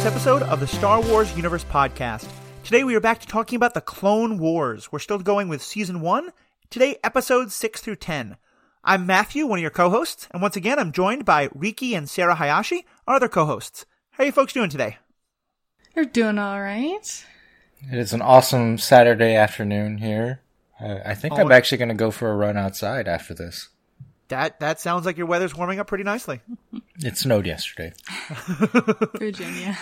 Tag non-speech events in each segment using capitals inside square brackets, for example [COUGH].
this episode of the Star Wars Universe Podcast. Today we are back to talking about the Clone Wars. We're still going with Season 1, today episodes 6 through 10. I'm Matthew, one of your co-hosts, and once again I'm joined by Riki and Sarah Hayashi, our other co-hosts. How are you folks doing today? They're doing all right. It is an awesome Saturday afternoon here. I think Oh. I'm actually going to go for a run outside after this. That that sounds like your weather's warming up pretty nicely. It snowed yesterday. [LAUGHS] Virginia.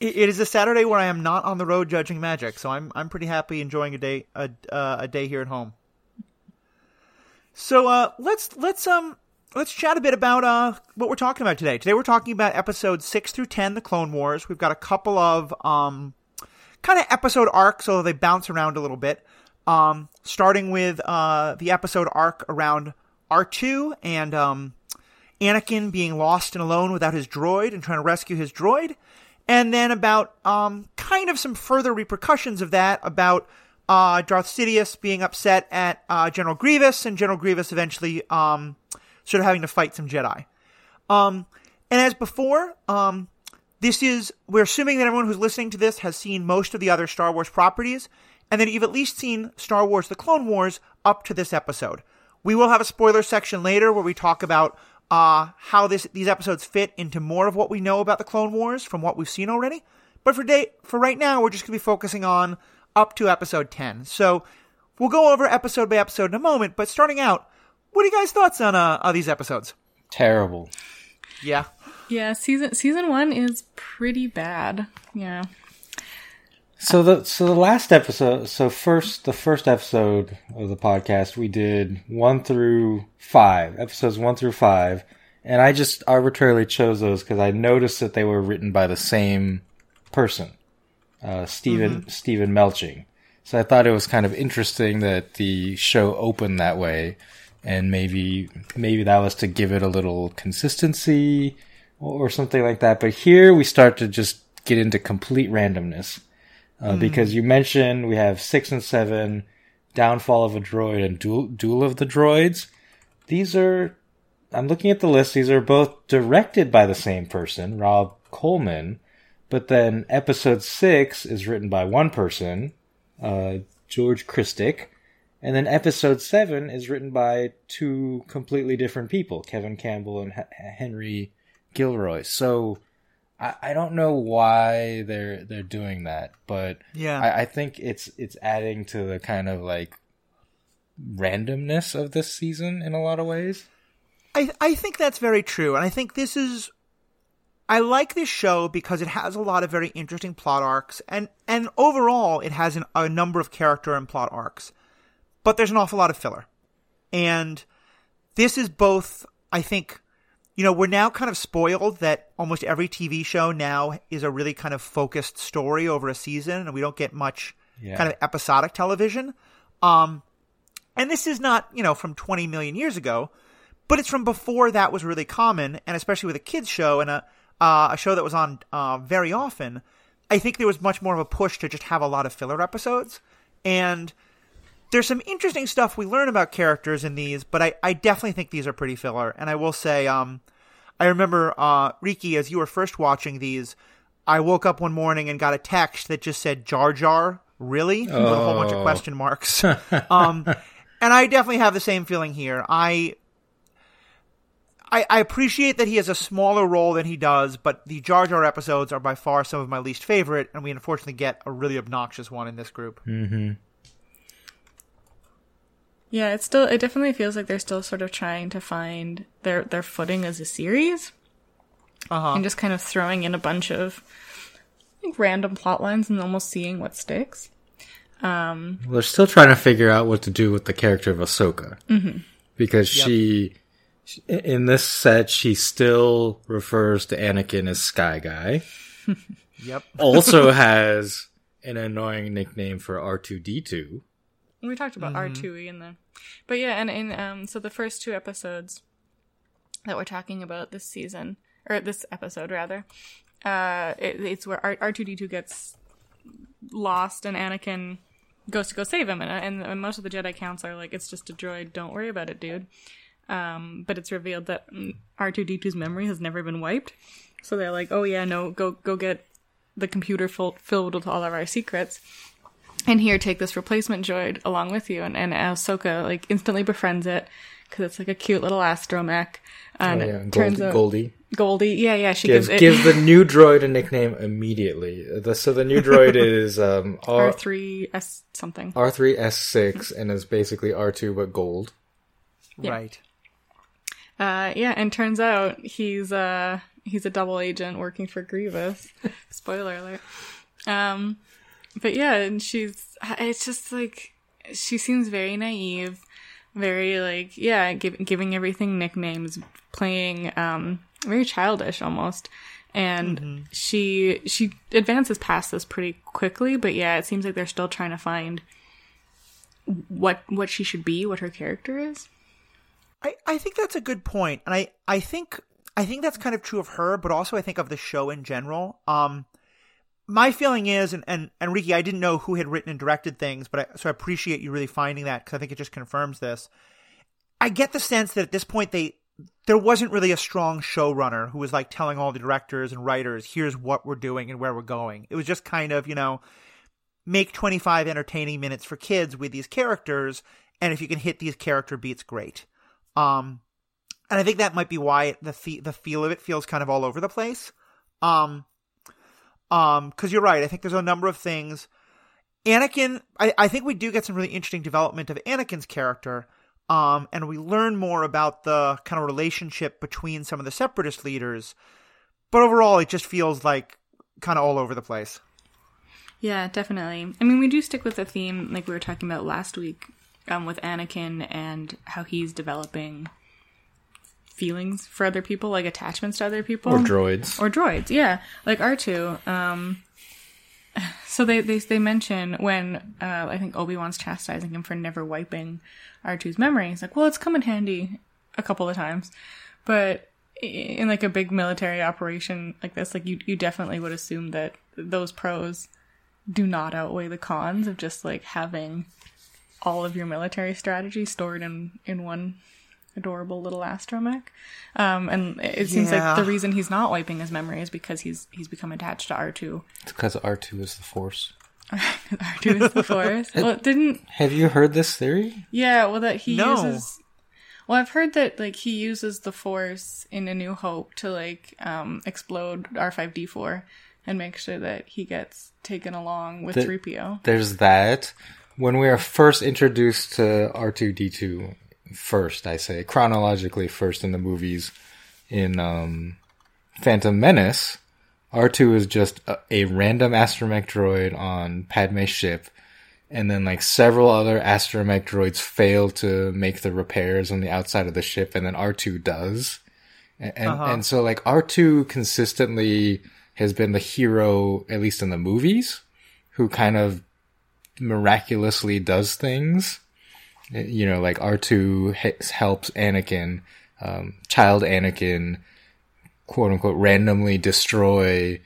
It, it is a Saturday where I am not on the road judging magic, so I'm I'm pretty happy enjoying a day a uh, a day here at home. So uh, let's let's um let's chat a bit about uh what we're talking about today. Today we're talking about episodes six through ten, the Clone Wars. We've got a couple of um kind of episode arcs, although they bounce around a little bit. Um, starting with uh the episode arc around R two and um Anakin being lost and alone without his droid and trying to rescue his droid, and then about um, kind of some further repercussions of that about uh, Darth Sidious being upset at uh, General Grievous and General Grievous eventually um, sort of having to fight some Jedi. Um, and as before, um, this is we're assuming that everyone who's listening to this has seen most of the other Star Wars properties, and that you've at least seen Star Wars: The Clone Wars up to this episode. We will have a spoiler section later where we talk about uh, how this these episodes fit into more of what we know about the Clone Wars from what we've seen already. But for day for right now, we're just going to be focusing on up to episode ten. So we'll go over episode by episode in a moment. But starting out, what are you guys' thoughts on uh, on these episodes? Terrible. Yeah, Yeah, season season one is pretty bad. Yeah. So the so the last episode, so first the first episode of the podcast, we did one through five episodes, one through five, and I just arbitrarily chose those because I noticed that they were written by the same person, uh, Steven Steven Melching. So I thought it was kind of interesting that the show opened that way, and maybe maybe that was to give it a little consistency or something like that. But here we start to just get into complete randomness. Uh, Because you mentioned we have six and seven, Downfall of a Droid, and Duel, Duel of the Droids. These are, I'm looking at the list, these are both directed by the same person, Rob Coleman, but then episode six is written by one person, uh, George Krstic, and then episode seven is written by two completely different people, Kevin Campbell and H- Henry Gilroy. So, I, I don't know why they're they're doing that, but Yeah. I, I think it's it's adding to the kind of like randomness of this season in a lot of ways. I I think that's very true, and I think this is. I like this show because it has a lot of very interesting plot arcs, and and overall it has an, a number of character and plot arcs, but there's an awful lot of filler, and this is both. I think, you know, we're now kind of spoiled that almost every TV show now is a really kind of focused story over a season, and we don't get much Yeah. kind of episodic television. Um, and this is not, you know, from 20 million years ago, but it's from before that was really common, and especially with a kids show and a uh, a show that was on uh, very often. I think there was much more of a push to just have a lot of filler episodes, and there's some interesting stuff we learn about characters in these, but I, I definitely think these are pretty filler. And I will say, um, I remember uh, Riki, as you were first watching these, I woke up one morning and got a text that just said Jar Jar, really, with a whole bunch of Oh. question marks. [LAUGHS] um, and I definitely have the same feeling here. I, I I appreciate that he has a smaller role than he does, but the Jar Jar episodes are by far some of my least favorite, and we unfortunately get a really obnoxious one in this group. Yeah, it's still it definitely feels like they're still sort of trying to find their their footing as a series. Uh-huh. And just kind of throwing in a bunch of like, random plot lines and almost seeing what sticks. Well, they're still trying to figure out what to do with the character of Ahsoka. Mm-hmm. Because she, she- in this set, she still refers to Anakin as Sky Guy. Yep. Also [LAUGHS] has an annoying nickname for R2D2. We talked about R two E in the, but yeah, and in um, so the first two episodes that we're talking about this season or this episode rather, uh, it, it's where R two D two gets lost and Anakin goes to go save him, and, and and most of the Jedi counts are like, it's just a droid, don't worry about it, dude. Um, but it's revealed that R two D 2s memory has never been wiped, so they're like, oh yeah, no, go go get the computer full, filled with all of our secrets. And here, take this replacement droid along with you. And, and Ahsoka like instantly befriends it because it's like a cute little astromech. And Oh, yeah, it Gold, turns out Goldie Goldie, yeah, yeah, she gives gives, it gives the [LAUGHS] new droid a nickname immediately. The, so the new droid [LAUGHS] is um, R R three S something. R three S six and is basically R two but gold. Yeah. Right. Uh, yeah, and turns out he's uh he's a double agent working for Grievous. [LAUGHS] Spoiler alert. Um, but yeah, and she's it's just like she seems very naive, very like yeah, give, giving everything nicknames, playing um very childish almost. And she she advances past this pretty quickly, but yeah, it seems like they're still trying to find what what she should be, what her character is. I, I think that's a good point, and I, I think I think that's kind of true of her, but also I think of the show in general. Um, my feeling is, and and, and Riki, I didn't know who had written and directed things, but I, so I appreciate you really finding that because I think it just confirms this. I get the sense that at this point they there wasn't really a strong showrunner who was like telling all the directors and writers, "Here's what we're doing and where we're going." It was just kind of you know make 25 entertaining minutes for kids with these characters, and if you can hit these character beats, great. Um, and I think that might be why the the feel of it feels kind of all over the place. Um, um, because you're right. I think there's a number of things. Anakin, I, I think we do get some really interesting development of Anakin's character. Um, and we learn more about the kind of relationship between some of the separatist leaders. But overall, it just feels like kind of all over the place. Yeah, definitely. I mean, we do stick with the theme like we were talking about last week um, with Anakin and how he's developing feelings for other people, like attachments to other people. Or droids. Or droids, yeah. Like R2. Um, [SIGHS] so they, they, they mention when uh, I think Obi-Wan's chastising him for never wiping R2's memory. He's like, well, it's come in handy a couple of times. But in like a big military operation like this, like you, you definitely would assume that those pros do not outweigh the cons of just like having all of your military strategy stored in in one adorable little astromech. Um, and it seems Yeah. like the reason he's not wiping his memory is because he's he's become attached to R two. It's because R two is the Force. [LAUGHS] R two is the Force. well, didn't Have you heard this theory? yeah? Well, that he No. uses. Well, I've heard that like he uses the Force in A New Hope to like um, explode R five D four and make sure that he gets taken along with The- three PO. There's that. When we are first introduced to R two D two, first I say chronologically first in the movies, in um, Phantom Menace, R two is just a, a random astromech droid on Padme's ship, and then like several other astromech droids fail to make the repairs on the outside of the ship, and then R two does, and and, and so like R two consistently has been the hero, at least in the movies, who kind of miraculously does things. You know, like R2 helps Anakin, um, child Anakin, quote unquote, randomly destroy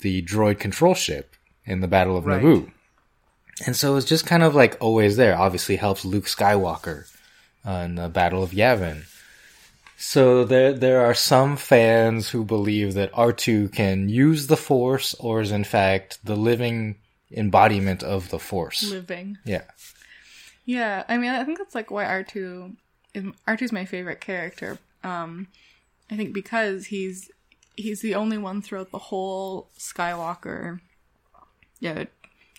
the droid control ship in the Battle of Right. Naboo. And so it's just kind of like always there. Obviously helps Luke Skywalker uh, in the Battle of Yavin. So there there are some fans who believe that R2 can use the Force or is in fact the living embodiment of the Force. Living. Yeah. Yeah, I mean, I think that's like why R two is R 2s my favorite character. Um, I think because he's he's the only one throughout the whole Skywalker. Yeah,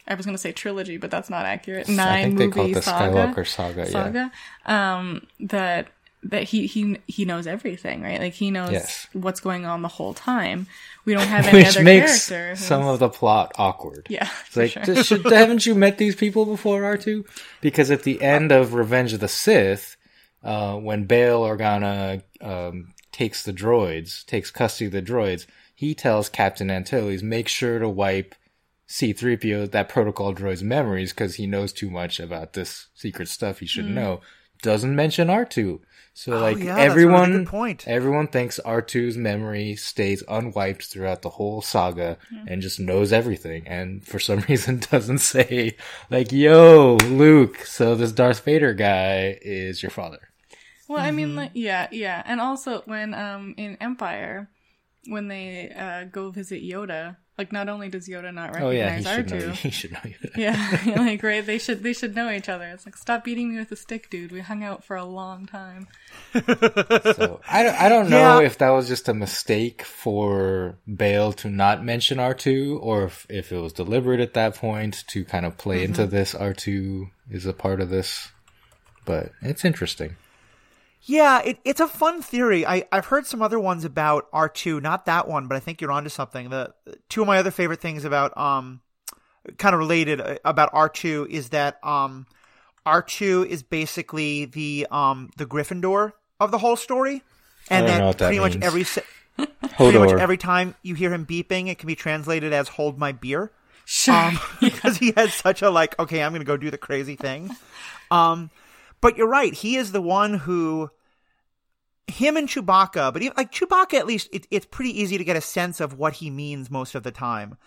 I was gonna say trilogy, but that's not accurate. Nine I think they movie call it the saga. Skywalker saga, yeah. saga. Um, that that he he he knows everything, right? Like he knows Yes. what's going on the whole time. We don't have [LAUGHS] any Which other makes character. who's- some of the plot awkward. yeah, It's like, sure. "Just- should, haven't you met these people before, R2? Because at the end of Revenge of the Sith, uh, when Bail Organa um, takes the droids, takes custody of the droids, he tells Captain Antilles, make sure to wipe C-3PO, that protocol droid's memories, because he knows too much about this secret stuff he should know. Doesn't mention R2. So like Oh, yeah, that's a really everyone, good point. everyone thinks R2's memory stays unwiped throughout the whole saga and just knows everything. And for some [LAUGHS] reason doesn't say like, yo, Luke, so this Darth Vader guy is your father. Well, I mean, like, yeah, yeah, and also when um in Empire, when they uh, go visit Yoda, Like, not only does Yoda not Oh yeah, he recognize should know. R2, [LAUGHS] He should know. Yoda. yeah, [LAUGHS] [LAUGHS] like right, they should they should know each other. It's like, stop beating me with a stick, dude. We hung out for a long time. So I don't, I don't know Yeah. if that was just a mistake for Bail to not mention R2 or if, if it was deliberate at that point to kind of play into mm-hmm. this R2 is a part of this. But it's interesting. Yeah, it, it's a fun theory. I, I've heard some other ones about R2, not that one, but I think you're onto something. The two of my other favorite things about um kind of related uh, about R2 is that um R2 is basically the um the Gryffindor of the whole story. And don't that that pretty much every [LAUGHS] pretty much every time you hear him beeping, it can be translated as "hold my beer." Sure. um, [LAUGHS] because he has such a like, okay, I'm going to go do the crazy thing. Um, but you're right. He is the one who, him and Chewbacca, but even, like Chewbacca, at least it, it's pretty easy to get a sense of what he means most of the time.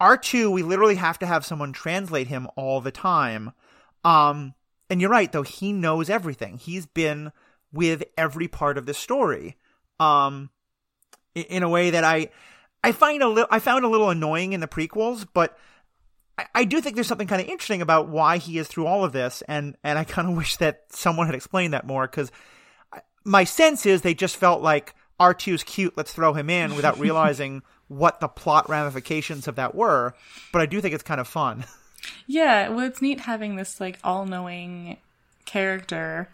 R2, we literally have to have someone translate him all the time. Um, and you're right, though, he knows everything. He's been with every part of the story. Um, in a way that I, I find a little, I found a little annoying in the prequels, but I, I do think there's something kind of interesting about why he is through all of this, and and I kind of [LAUGHS] wish that someone had explained that more because my sense is they just felt like R2's cute, let's throw him in without [LAUGHS] realizing what the plot ramifications of that were. But I do think it's kind of fun. [LAUGHS] Yeah, well, it's neat having this like all-knowing character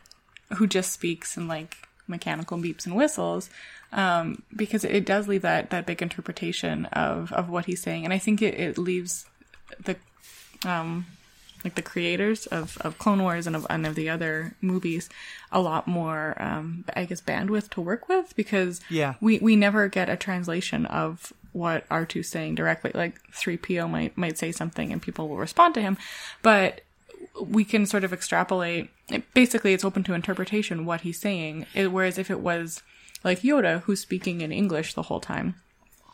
who just speaks in like mechanical beeps and whistles, um, because it does leave that that big interpretation of of what he's saying, and I think it, it leaves the um like the creators of, of Clone Wars and of, and of the other movies a lot more, um, I guess, bandwidth to work with because Yeah. we, we never get a translation of what R2's saying directly. Like 3PO might, might say something and people will respond to him, but we can sort of extrapolate. it- Basically, it's open to interpretation what he's saying. It, whereas if it was like Yoda who's speaking in English the whole time,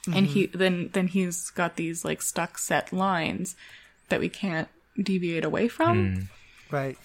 and he then then he's got these like stuck set lines that we can't deviate away from. Right.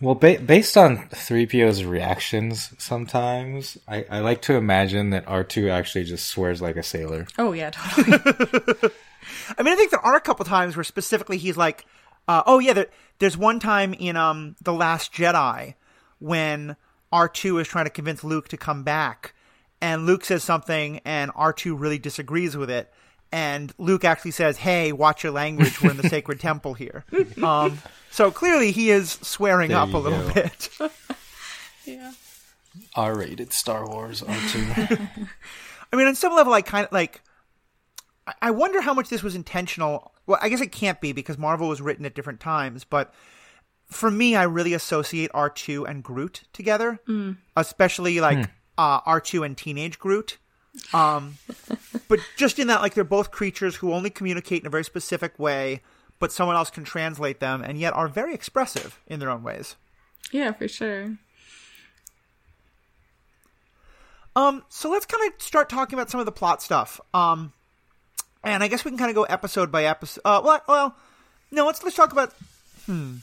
Well, ba- based on 3PO's reactions sometimes, I-, I like to imagine that R2 actually just swears like a sailor. Oh yeah, totally. [LAUGHS] [LAUGHS] I mean, I think there are a couple times where specifically he's like, uh, "Oh yeah." There, there's one time in um the Last Jedi when R two is trying to convince Luke to come back, and Luke says something, and R two really disagrees with it, and Luke actually says, "Hey, watch your language. We're in the [LAUGHS] sacred temple here." Um, so clearly he is swearing There up a little go. bit. [LAUGHS] yeah. R-rated Star Wars R2. [LAUGHS] I mean, on some level, I kind of like. I- I wonder how much this was intentional. Well, I guess it can't be because Marvel was written at different times. But for me, I really associate R two and Groot together, especially like uh, R two and teenage Groot. Um, but just in that, like they're both creatures who only communicate in a very specific way, but someone else can translate them, and yet are very expressive in their own ways. Yeah, for sure. Um, so let's kind of start talking about some of the plot stuff. Um, and I guess we can kind of go episode by episode. Uh, well, well, no, let's let's talk about. Hmm.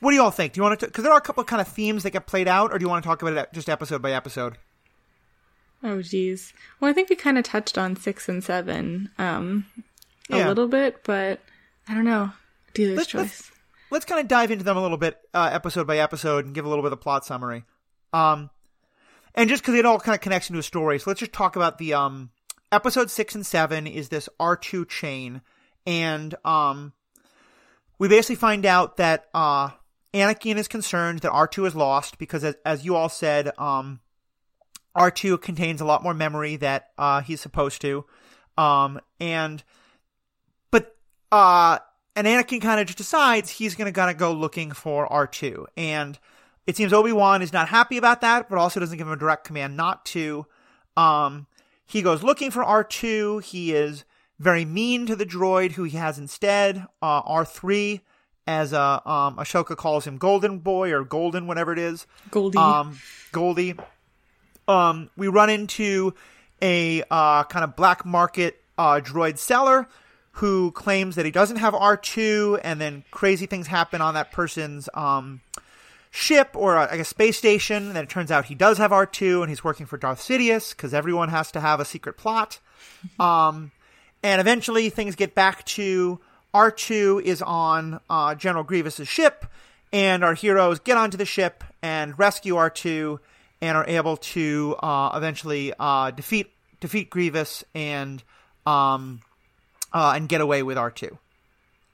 What do you all think? Do you want to? Because there are a couple of kind of themes that get played out, or do you want to talk about it just episode by episode? Oh geez. Well, I think we kind of touched on six and seven um, a Yeah. little bit, but I don't know. Dealer's Let's- choice. let's- Let's kind of dive into them a little bit, uh, episode by episode, and give a little bit of plot summary. Um, and just because it all kind of connects into a story, so let's just talk about the um episode six and seven is this R two chain, and um, we basically find out that uh Anakin is concerned that R two is lost because, as, as you all said, um, R two contains a lot more memory that uh he's supposed to, um, and but uh and Anakin kind of just decides he's going to of go looking for R2. And it seems Obi-Wan is not happy about that, but also doesn't give him a direct command not to. Um, he goes looking for R2. He is very mean to the droid who he has instead, uh, R3, as uh, um, Ahsoka calls him Golden Boy or Golden, whatever it is Goldie. um, Goldie. Um, we run into a uh, kind of black market uh, droid seller who claims that he doesn't have R2, and then crazy things happen on that person's um, ship or uh, like a space station. And then it turns out he does have R2, and he's working for Darth Sidious because everyone has to have a secret plot. Um, and eventually things get back to R2 is on uh, General Grievous's ship, and our heroes get onto the ship and rescue R2 and are able to uh, eventually uh, defeat defeat Grievous and um, uh, and get away with R2.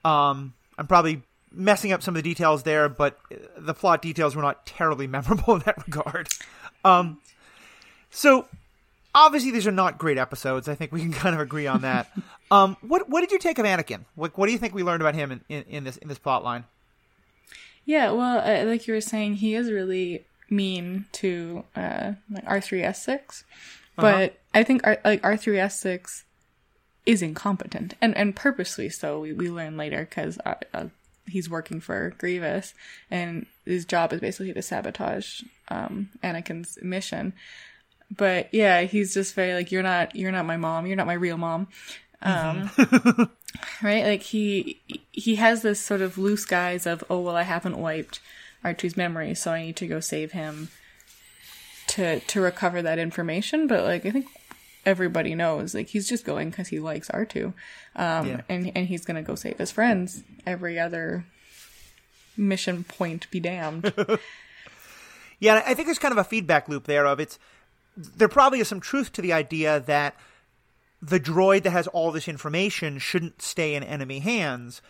Um, I'm probably messing up some of the details there, but the plot details were not terribly [LAUGHS] memorable in that regard. Um, so obviously these are not great episodes. I think we can kind of agree on that. [LAUGHS] um, what what did you take of Anakin? What what do you think we learned about him in, in, in this in this plot line? Yeah, well, uh, like you were saying, he is really mean to uh, like R three S six, but uh-huh. I think R- like R three S six is incompetent and and purposely so. We we learn later because uh, uh, he's working for Grievous, and his job is basically to sabotage um, Anakin's mission. But yeah, he's just very like you're not you're not my mom. You're not my real mom. Um, mm-hmm. [LAUGHS] right? Like he he has this sort of loose guise of oh well I haven't wiped R2's memory, so I need to go save him to to recover that information. But like I think everybody knows like he's just going because he likes R2, um, yeah. and and he's gonna go save his friends. Every other mission point be damned. [LAUGHS] yeah, I think there's kind of a feedback loop there of it's there probably is some truth to the idea that the droid that has all this information shouldn't stay in enemy hands.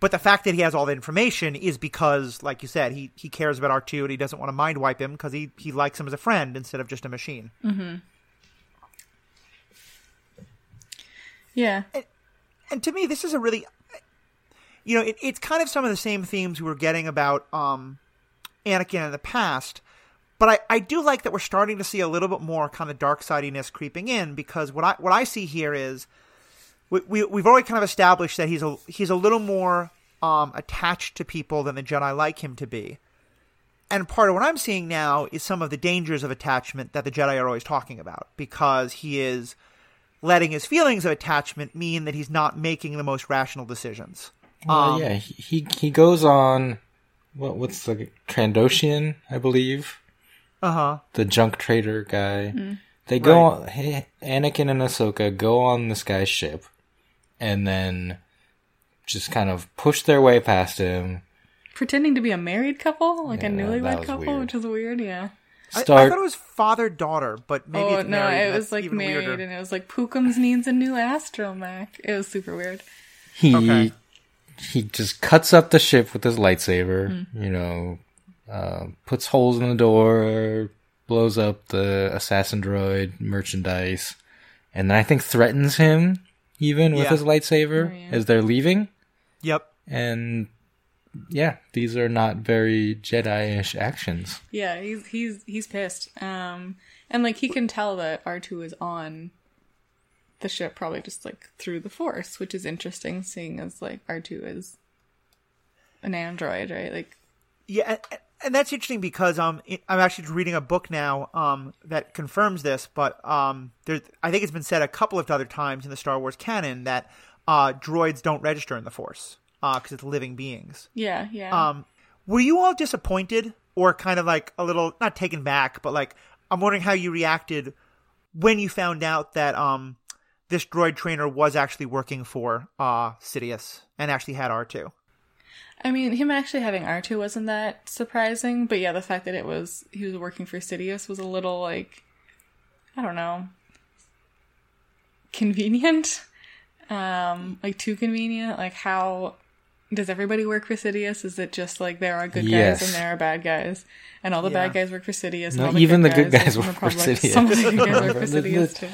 But the fact that he has all the information is because, like you said, he, he cares about R2 and he doesn't want to mind wipe him because he, he likes him as a friend instead of just a machine. Mm-hmm. Yeah. And, and, to me, this is a really, you know, it, it's kind of some of the same themes we were getting about um, Anakin in the past but I, I do like that we're starting to see a little bit more kind of dark sidiness creeping in because what I what I see here is we, we we've already kind of established that he's a he's a little more um, attached to people than the Jedi like him to be. And part of what I'm seeing now is some of the dangers of attachment that the Jedi are always talking about because he is letting his feelings of attachment mean that he's not making the most rational decisions. Um, yeah, he he goes on what what's the Trandoshan, I believe uh huh. The junk trader guy. Mm. They go right. on. Hey, Anakin and Ahsoka go on this guy's ship, and then just kind of push their way past him, pretending to be a married couple, like yeah, a newlywed couple, weird. which is weird. Yeah. Start... I, I, thought it was father daughter, but maybe oh, no, married. it was like married, weirder. and it was like Pookums needs a new astromech. It was super weird. He okay. he just cuts up the ship with his lightsaber. Mm. You know, uh, puts holes in the door, blows up the assassin droid merchandise, and then I think threatens him even with yeah. his lightsaber oh, yeah. as they're leaving. Yep. And yeah, these are not very Jedi-ish actions. Yeah, he's he's he's pissed. Um, and like he can tell that R two is on the ship, probably just like through the Force, which is interesting, seeing as like R two is an android, right? Like, yeah, and that's interesting because um I'm actually reading a book now um that confirms this, but um there's I think it's been said a couple of other times in the Star Wars canon that uh droids don't register in the Force uh because it's living beings. Yeah, yeah. Um, were you all disappointed or kind of like a little not taken back, but like I'm wondering how you reacted when you found out that um this droid trainer was actually working for uh Sidious and actually had R2. I mean, him actually having R2 wasn't that surprising, but yeah, the fact that it was he was working for Sidious was a little like I don't know. convenient. [LAUGHS] Um like too convenient. Like how does everybody work for Sidious? Is it just like there are good yes. guys and there are bad guys, and all the yeah. bad guys work for Sidious? No, the even good the good guys, guys work for Sidious. Some of the good guys work [LAUGHS] for Sidious too.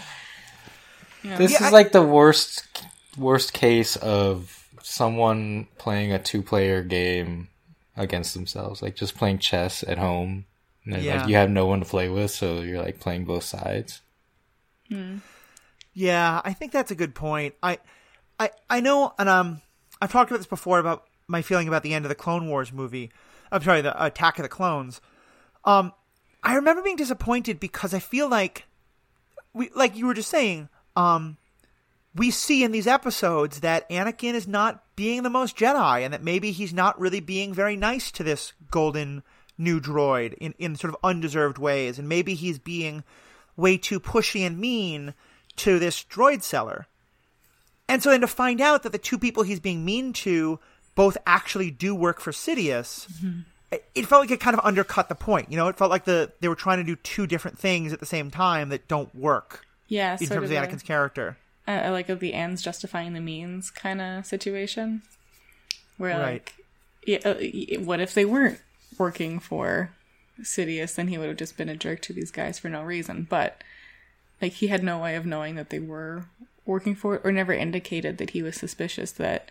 Yeah. This yeah, is I... like the worst worst case of someone playing a two player game against themselves, like just playing chess at home. And yeah. like you have no one to play with, so you're like playing both sides. Hmm. Yeah, I think that's a good point. I, I, I know, and um, I've talked about this before about my feeling about the end of the Clone Wars movie. I'm sorry, the Attack of the Clones. Um, I remember being disappointed because I feel like we, like you were just saying, um, we see in these episodes that Anakin is not being the most Jedi and that maybe he's not really being very nice to this golden new droid in, in sort of undeserved ways. And maybe he's being way too pushy and mean to this droid seller. And so then to find out that the two people he's being mean to both actually do work for Sidious, mm-hmm. it, it felt like it kind of undercut the point. You know, it felt like the they were trying to do two different things at the same time that don't work Yeah, in terms of of a- Anakin's uh, like of the ends justifying the means kind of situation. Where Right. like yeah, uh, what if they weren't working for Sidious? Then he would have just been a jerk to these guys for no reason. But like he had no way of knowing that they were working for it, or never indicated that he was suspicious that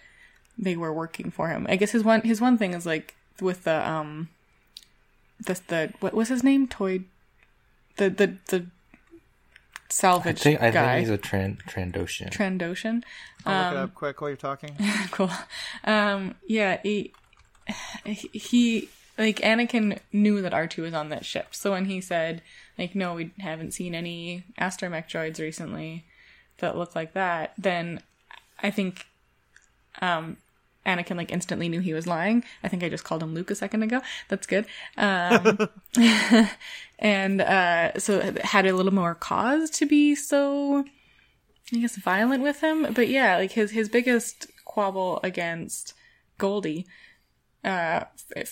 they were working for him. I guess his one his one thing is like with the um the the what was his name? Toy the the the I salvage think I guy think he's a Tran- Trandoshan. Trandoshan. I'll look Um, it up quick while you're talking. [LAUGHS] cool. Um, yeah, he, he, like, Anakin knew that R2 was on that ship. So when he said, like, no, we haven't seen any astromech droids recently that look like that, then I think, um, Anakin, like, instantly knew he was lying. I think I just called him Luke a second ago. That's good. Um, [LAUGHS] [LAUGHS] and, uh, so had a little more cause to be so, I guess violent with him, but yeah, like his his biggest quabble against Goldie, uh,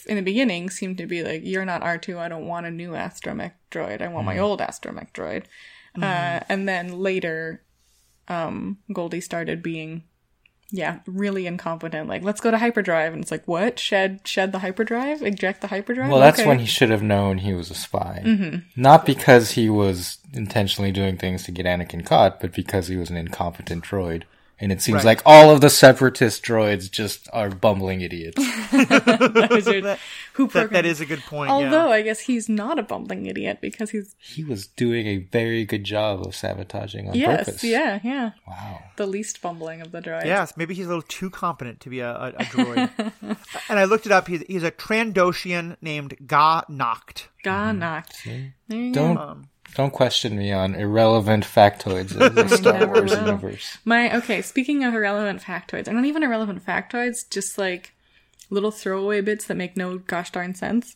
in the beginning seemed to be like, "You're not R two. I don't want a new astromech droid. I want my old astromech droid." Uh, and then later, um, Goldie started being, yeah, really incompetent. Like, let's go to hyperdrive, and it's like, what? Shed shed the hyperdrive? Eject the hyperdrive? Well, that's Okay. when he should have known he was a spy. Mm-hmm. Not because he was intentionally doing things to get Anakin caught, but because he was an incompetent droid. And it seems Right. like all of the separatist droids just are bumbling idiots. [LAUGHS] That who That, programmed- that is a good point. Although yeah. I guess he's not a bumbling idiot because he's he was doing a very good job of sabotaging on yes, purpose. yeah, yeah. Wow. the least bumbling of the droids. Yes, maybe he's a little too competent to be a, a, a droid. [LAUGHS] and I looked it up. He's, he's a Trandoshan named Gha Nachkt. Gha Nachkt. There Don't. Um, don't question me on irrelevant factoids of the [LAUGHS] Star Wars will. universe. My okay. Speaking of irrelevant factoids, or not even irrelevant factoids, just like little throwaway bits that make no gosh darn sense.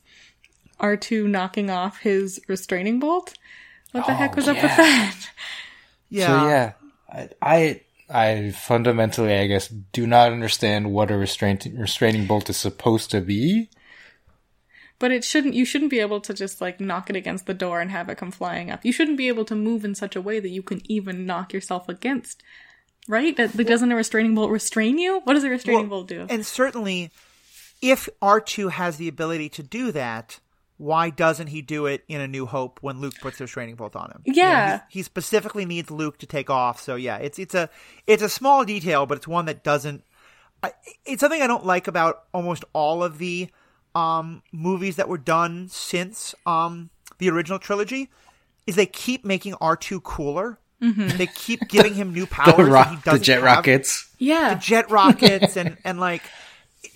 R two knocking off his restraining bolt. What the heck oh, was up with that? [LAUGHS] Yeah. So yeah, I, I I fundamentally, I guess, do not understand what a restraint restraining bolt is supposed to be. But it shouldn't. You shouldn't be able to just like knock it against the door and have it come flying up. You shouldn't be able to move in such a way that you can even knock yourself against. Right? That, that doesn't a restraining bolt restrain you? What does a restraining Well, bolt do? And certainly, if R2 has the ability to do that, why doesn't he do it in A New Hope when Luke puts the restraining bolt on him? You know, Yeah. he specifically needs Luke to take off. So yeah, it's it's a it's a small detail, but it's one that doesn't. I, it's something I don't like about almost all of the um, movies that were done since um, the original trilogy. Is they keep making R2 cooler. They keep giving him new [LAUGHS] powers. The, that he the jet have rockets. yeah. The jet rockets [LAUGHS] and and like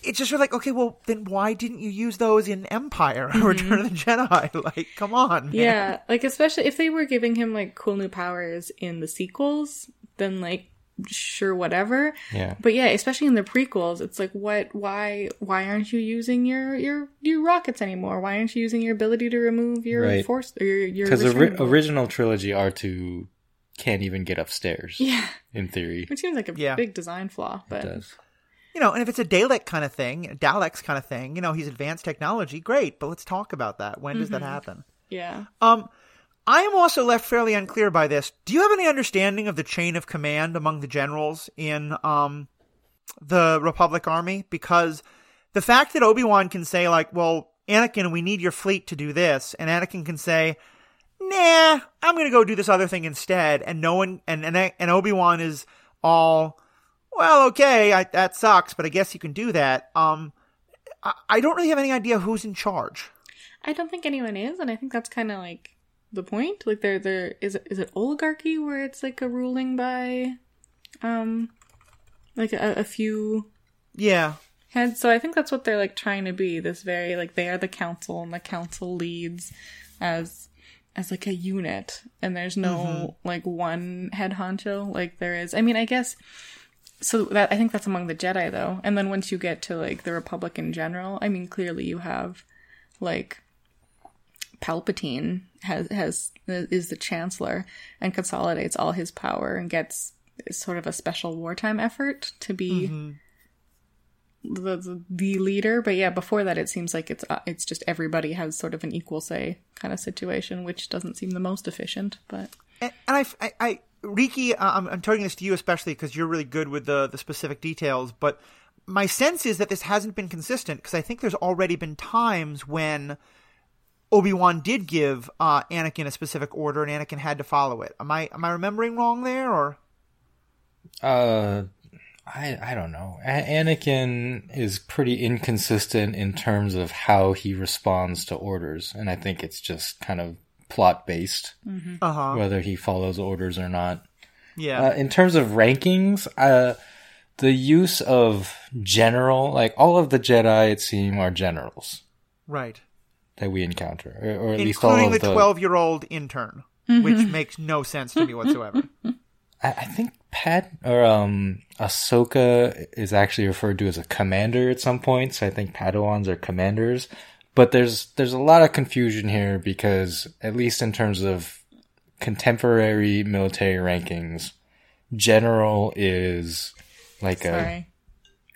it's just like okay well then why didn't you use those in empire or return of the jedi [LAUGHS] like come on man. Yeah, like especially if they were giving him like cool new powers in the sequels, then like sure whatever. Yeah. But yeah, especially in the prequels, it's like what why why aren't you using your your your rockets anymore? Why aren't you using your ability to remove your Right. force or your your Because the restraining ri- bolt? original trilogy R two can't even get upstairs. Yeah. In theory, Which seems like a Yeah. big design flaw, but it does. you know and if it's a dalek kind of thing a daleks kind of thing you know he's advanced technology great but let's talk about that when does that happen yeah. um I am also left fairly unclear by this. Do you have any understanding of the chain of command among the generals in um, the Republic Army? Because the fact that Obi Wan can say, like, well, Anakin, we need your fleet to do this, and Anakin can say, nah, I'm going to go do this other thing instead, and no one, and, and, and Obi Wan is all, well, okay, I, that sucks, but I guess you can do that. Um, I, I don't really have any idea who's in charge. I don't think anyone is, and I think that's kind of like the point. Like there, there is it, is it oligarchy where it's like a ruling by, um, like a, a few Yeah. heads. So I think that's what they're like trying to be. This very like they are the council, and the council leads as as like a unit, and there's no like one head honcho like there is. I mean, I guess. So that I think that's among the Jedi though, and then once you get to like the Republic in general, I mean, clearly you have like Palpatine has has is the chancellor and consolidates all his power and gets sort of a special wartime effort to be the, the the leader. But yeah, before that, it seems like it's uh, it's just everybody has sort of an equal say kind of situation, which doesn't seem the most efficient. But And, and I, I, I Riki, uh, I'm, I'm turning this to you especially because you're really good with the the specific details. But my sense is that this hasn't been consistent because I think there's already been times when Obi Wan did give uh, Anakin a specific order and Anakin had to follow it. Am I am I remembering wrong there or? Uh, I I don't know. A- Anakin is pretty inconsistent in terms of how he responds to orders, and I think it's just kind of plot based Uh huh. whether he follows orders or not. Yeah. Uh, in terms of rankings, uh, the use of general, like all of the Jedi, it seems, are generals right. That we encounter, or, or at least all Including of the the. twelve year old intern, which makes no sense to me whatsoever. [LAUGHS] I, I think Pad or um Ahsoka is actually referred to as a commander at some point, so I think Padawans are commanders. But there's there's a lot of confusion here because at least in terms of contemporary military rankings, general is like a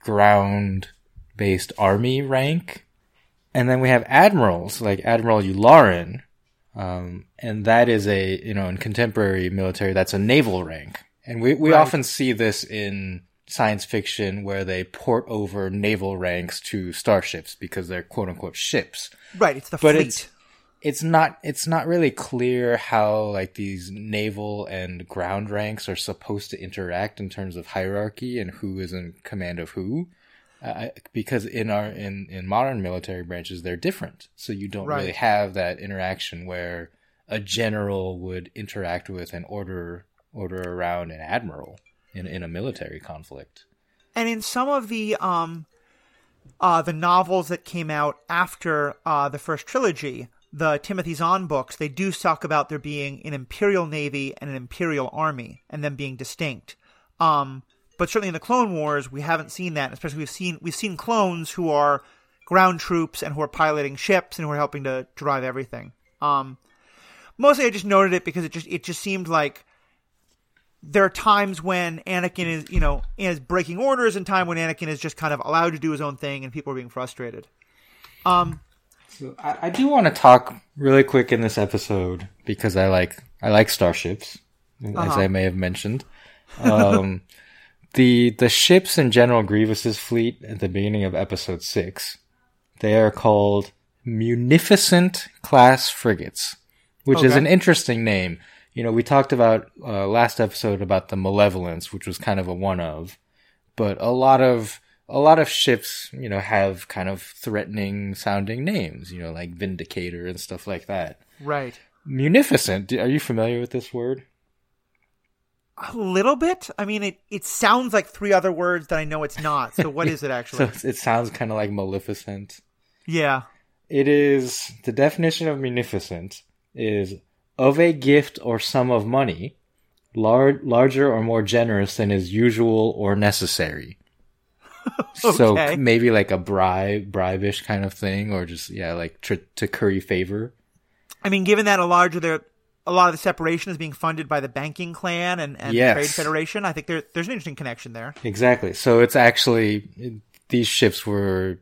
ground based army rank. And then we have admirals like Admiral Yularen. Um, and that is a, you know, in contemporary military, that's a naval rank. And we, we Right. often see this in science fiction where they port over naval ranks to starships because they're quote unquote ships right. It's the But fleet. it's- it's not it's not really clear how like these naval and ground ranks are supposed to interact in terms of hierarchy and who is in command of who because in our in in modern military branches they're different. So you don't really have that interaction where a general would interact with and order order around an admiral in in a military conflict. And in some of the um uh the novels that came out after uh the first trilogy the timothy zahn books they do talk about there being an imperial navy and an imperial army and them being distinct. Um but certainly in the clone wars we haven't seen that especially we've seen we've seen clones who are ground troops and who are piloting ships and who are helping to drive everything um mostly i just noted it because it just it just seemed like there are times when Anakin is, you know, is breaking orders, and time when Anakin is just kind of allowed to do his own thing, and people are being frustrated. Um, So I, I do want to talk really quick in this episode because I like I like starships, as Uh-huh. I may have mentioned. Um, [LAUGHS] the the ships in General Grievous's fleet at the beginning of episode six, they are called Munificent class frigates, which is an interesting name. You know, we talked about uh, last episode about the Malevolence, which was kind of a one of, but a lot of a lot of ships, you know, have kind of threatening sounding names, you know, like Vindicator and stuff like that. right. Munificent, are you familiar with this word? A little bit. I mean, it, it sounds like three other words that I know it's not. So what is it [LAUGHS] actually? it's- it sounds kind of like Maleficent. yeah. It is the definition of munificent is of a gift or sum of money, lar- larger or more generous than is usual or necessary. [LAUGHS] So maybe like a bribe, bribish kind of thing, or just yeah, like tr- to curry favor. I mean, given that a larger their a lot of the separation is being funded by the banking clan and, and Yes. the trade federation, I think there, there's an interesting connection there. Exactly. So it's actually these ships were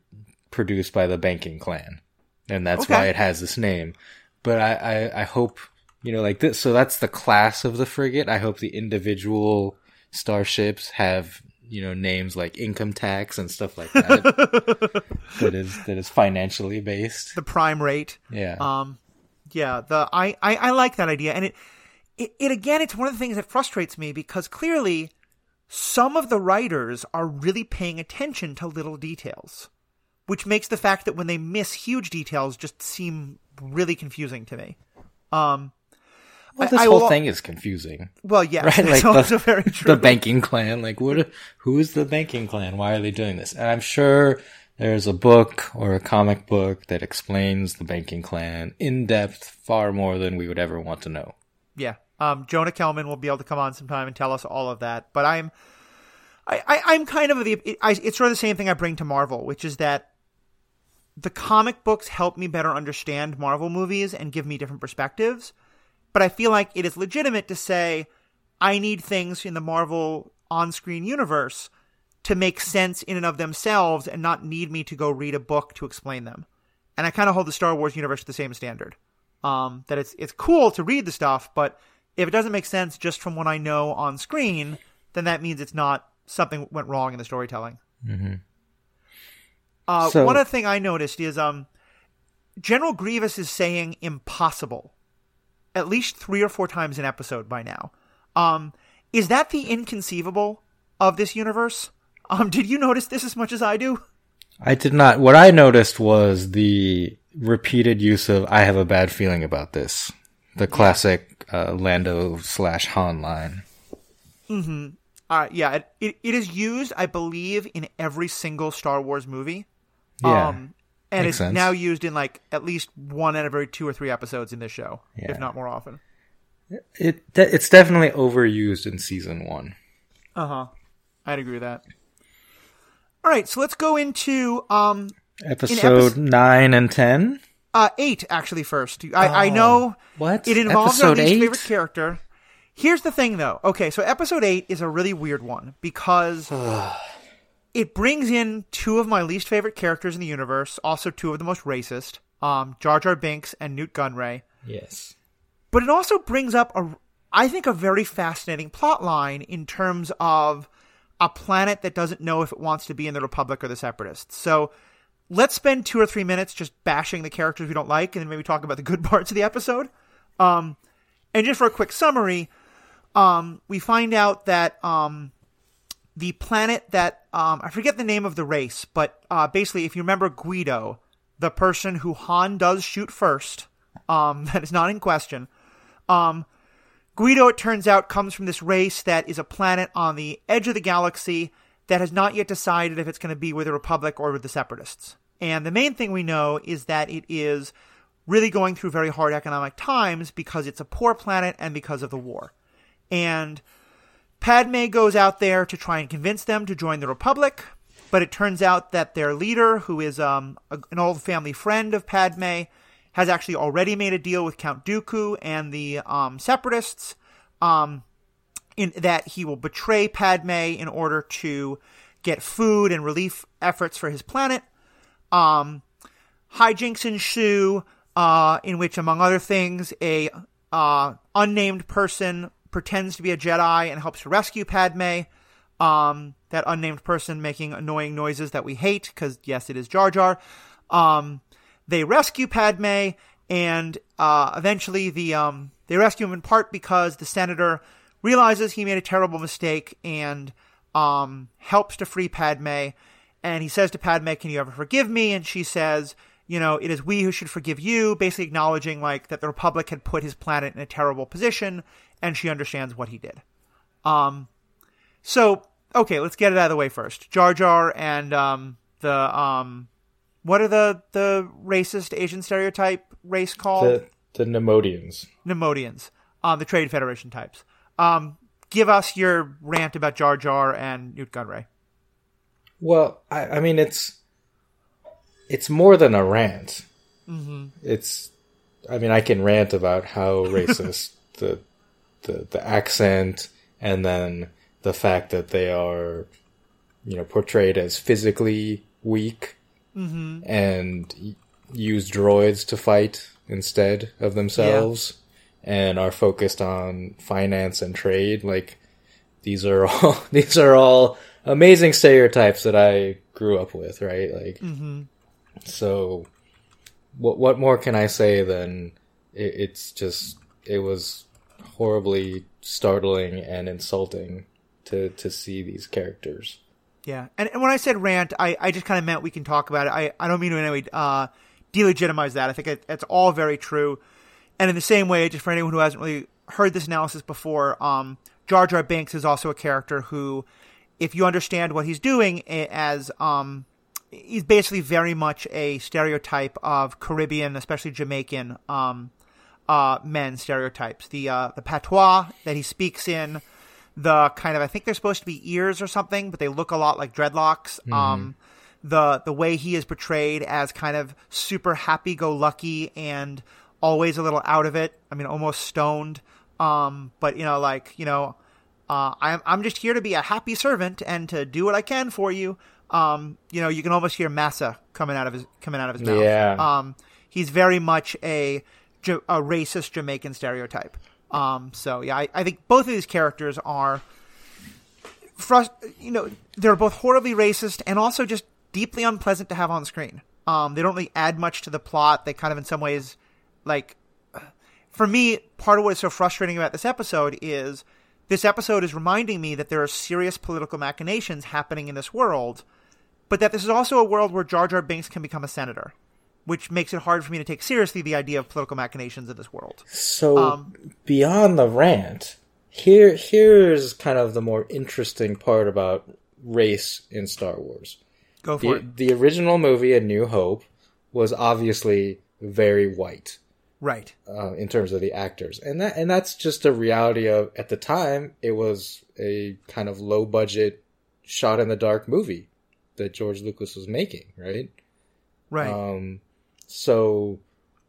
produced by the banking clan, and that's Okay. why it has this name. But I, I, I hope you know, like this. So that's the class of the frigate. I hope the individual starships have you know names like income tax and stuff like that. [LAUGHS] that is that is financially based. The prime rate. Yeah. Um, yeah, the I, I, I like that idea, and it, it it again, it's one of the things that frustrates me because clearly some of the writers are really paying attention to little details, which makes the fact that when they miss huge details just seem really confusing to me. Um, well, this I whole will- thing is confusing. well, yes, [LAUGHS] Right, like also [LAUGHS] the, very true. the banking clan. Like, what? Who is the banking clan? Why are they doing this? And I'm sure there's a book or a comic book that explains the banking clan in depth, far more than we would ever want to know. Yeah. Um, Jonah Kelman will be able to come on sometime and tell us all of that. But I'm, I, I I'm kind of the. It, I, it's sort of the same thing I bring to Marvel, which is that the comic books help me better understand Marvel movies and give me different perspectives. But I feel like it is legitimate to say I need things in the Marvel on-screen universe to make sense in and of themselves and not need me to go read a book to explain them. And I kind of hold the Star Wars universe to the same standard. Um, that it's it's cool to read the stuff, but if it doesn't make sense just from what I know on screen, then that means it's not something went wrong in the storytelling. Mm-hmm. Uh, So- one other thing I noticed is um, General Grievous is saying impossible at least three or four times an episode by now. Um, is that the inconceivable of this universe? Um, did you notice this as much as I do? I did not. What I noticed was the repeated use of "I have a bad feeling about this," the classic uh, Lando slash Han line. Uh, yeah, it, it, it is used, I believe, in every single Star Wars movie. Yeah, Um, and makes it's sense. now used in like at least one out of every two or three episodes in this show, Yeah. if not more often. it it's definitely overused in season one. Uh huh. I'd agree with that. All right, so let's go into um Episode nine and ten. uh eight actually first. I I know What? it involves our Episode least eight? favorite character. Here's the thing, though. Okay, so episode eight is a really weird one because [SIGHS] it brings in two of my least favorite characters in the universe, also two of the most racist, um, Jar Jar Binks and Nute Gunray. Yes. But it also brings up a, I think, a very fascinating plot line in terms of a planet that doesn't know if it wants to be in the Republic or the Separatists. So let's spend two or three minutes just bashing the characters we don't like, and then maybe talk about the good [LAUGHS] parts of the episode. Um, and just for a quick summary, um, we find out that um, the planet that um, I forget the name of the race, but uh, basically, if you remember Guido, the person who Han does shoot first, um, [LAUGHS] that is not in question. Um, Guido, it turns out, comes from this race that is a planet on the edge of the galaxy that has not yet decided if it's going to be with the Republic or with the Separatists. And the main thing we know is that it is really going through very hard economic times because it's a poor planet and because of the war. And Padme goes out there to try and convince them to join the Republic, but it turns out that their leader, who is um, a, an old family friend of Padme, has actually already made a deal with Count Dooku and the um, Separatists, um, in that he will betray Padme in order to get food and relief efforts for his planet. Um, hijinks ensue, uh, in which, among other things, a uh, unnamed person pretends to be a Jedi and helps to rescue Padme. Um, that unnamed person making annoying noises that we hate, because yes, it is Jar Jar. Um, they rescue Padme, and uh, eventually the um, they rescue him in part because the senator realizes he made a terrible mistake and um, helps to free Padme. And he says to Padme, "Can you ever forgive me?" And she says, "You know, it is we who should forgive you." Basically acknowledging like that the Republic had put his planet in a terrible position, and she understands what he did. Um, so okay, let's get it out of the way first. Jar Jar and um, the um, what are the the racist Asian stereotype race called? The the Neimoidians. Neimoidians, um, the Trade Federation types. Um, give us your rant about Jar Jar and Nute Gunray. Well, I, I mean, it's it's more than a rant. Mm-hmm. It's, I mean, I can rant about how [LAUGHS] racist the, the the accent, and then the fact that they are, you know, portrayed as physically weak, Mm-hmm. and use droids to fight instead of themselves, and are focused on finance and trade. Like these are [LAUGHS] all these are all amazing stereotypes that I grew up with, right? Like, mm-hmm. so what what more can I say than it, it's just it was horribly startling and insulting to to see these characters. Yeah, and, and when I said rant, I, I just kind of meant we can talk about it. I, I don't mean to in any way uh, delegitimize that. I think it, it's all very true. And in the same way, just for anyone who hasn't really heard this analysis before, um, Jar Jar Binks is also a character who, if you understand what he's doing eh, as um, he's basically very much a stereotype of Caribbean, especially Jamaican um, uh, men stereotypes. The uh, the patois that he speaks in, the kind of I think they're supposed to be ears or something, but they look a lot like dreadlocks. Um, the the way he is portrayed as kind of super happy go lucky and always a little out of it. I mean, almost stoned. Um, but you know, like you know, uh, I'm I'm just here to be a happy servant and to do what I can for you. Um, you know, you can almost hear massa coming out of his coming out of his mouth. Yeah. Um, he's very much a a racist Jamaican stereotype. Um, so yeah, I, I think both of these characters are, frust- you know, they're both horribly racist and also just deeply unpleasant to have on screen. Um, they don't really add much to the plot. They kind of, in some ways, like, for me, part of what is so frustrating about this episode is this episode is reminding me that there are serious political machinations happening in this world, but that this is also a world where Jar Jar Binks can become a senator, which makes it hard for me to take seriously the idea of political machinations in this world. So Um, beyond the rant, here here's kind of the more interesting part about race in Star Wars. Go for The, it. the original movie, A New Hope, was obviously very white Right. uh, in terms of the actors, and that and that's just a reality of at the time it was a kind of low budget, shot in the dark movie that George Lucas was making, right? Right. Um, so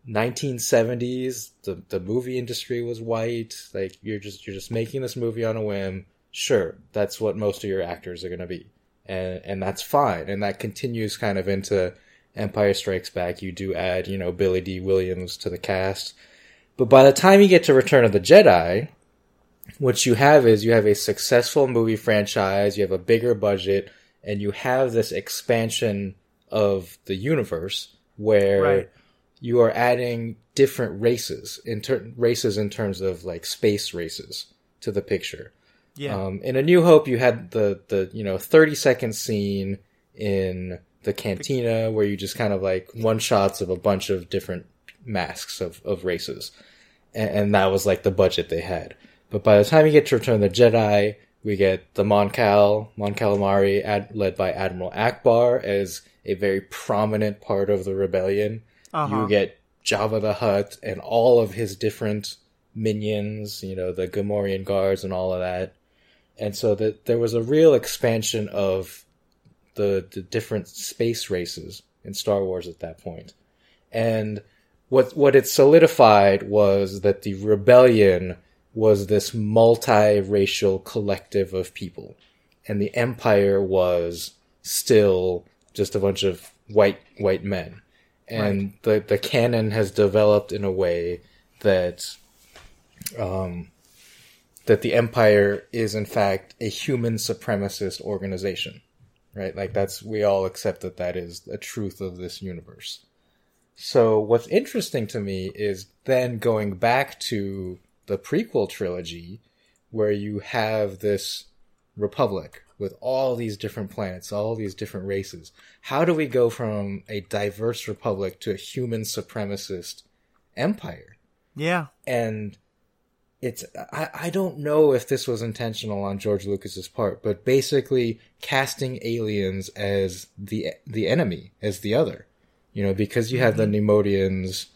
1970s, the the movie industry was white. Like you're just you're just making this movie on a whim. Sure, that's what most of your actors are going to be, and and that's fine. And that continues kind of into Empire Strikes Back. You do add, you know, Billy Dee Williams to the cast, but by the time you get to Return of the Jedi, what you have is you have a successful movie franchise. You have a bigger budget, and you have this expansion of the universe where Right. you are adding different races in ter- races in terms of like space races to the picture. yeah. Um, in A New Hope, you had the the you know thirty second scene in the cantina where you just kind of like one shots of a bunch of different masks of of races, and, and that was like the budget they had. But by the time you get to Return of the Jedi, we get the Mon Cal, Mon Calamari, ad, led by Admiral Ackbar, as a very prominent part of the rebellion. Uh-huh. You get Jabba the Hutt and all of his different minions, you know, the Gamorrean guards and all of that. And so that there was a real expansion of the, the different space races in Star Wars at that point. And what what it solidified was that the rebellion was this multiracial collective of people. And the empire was still just a bunch of white white men. And the the canon has developed in a way that um that the empire is in fact a human supremacist organization. Right? Like that's we all accept that that is a truth of this universe. So what's interesting to me is then going back to the prequel trilogy where you have this republic with all these different planets, all these different races. How do we go from a diverse republic to a human supremacist empire? yeah. and it's I, I don't know if this was intentional on George Lucas's part, but basically casting aliens as the the enemy, as the other. You know, because you have the mm-hmm. Neimoidians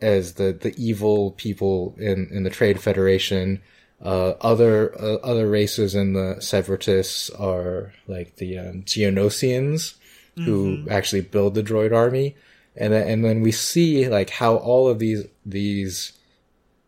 as the, the evil people in, in the Trade Federation. Uh, other uh, other races in the Separatists are like the um, Geonosians, who actually build the droid army, and then, and then we see like how all of these these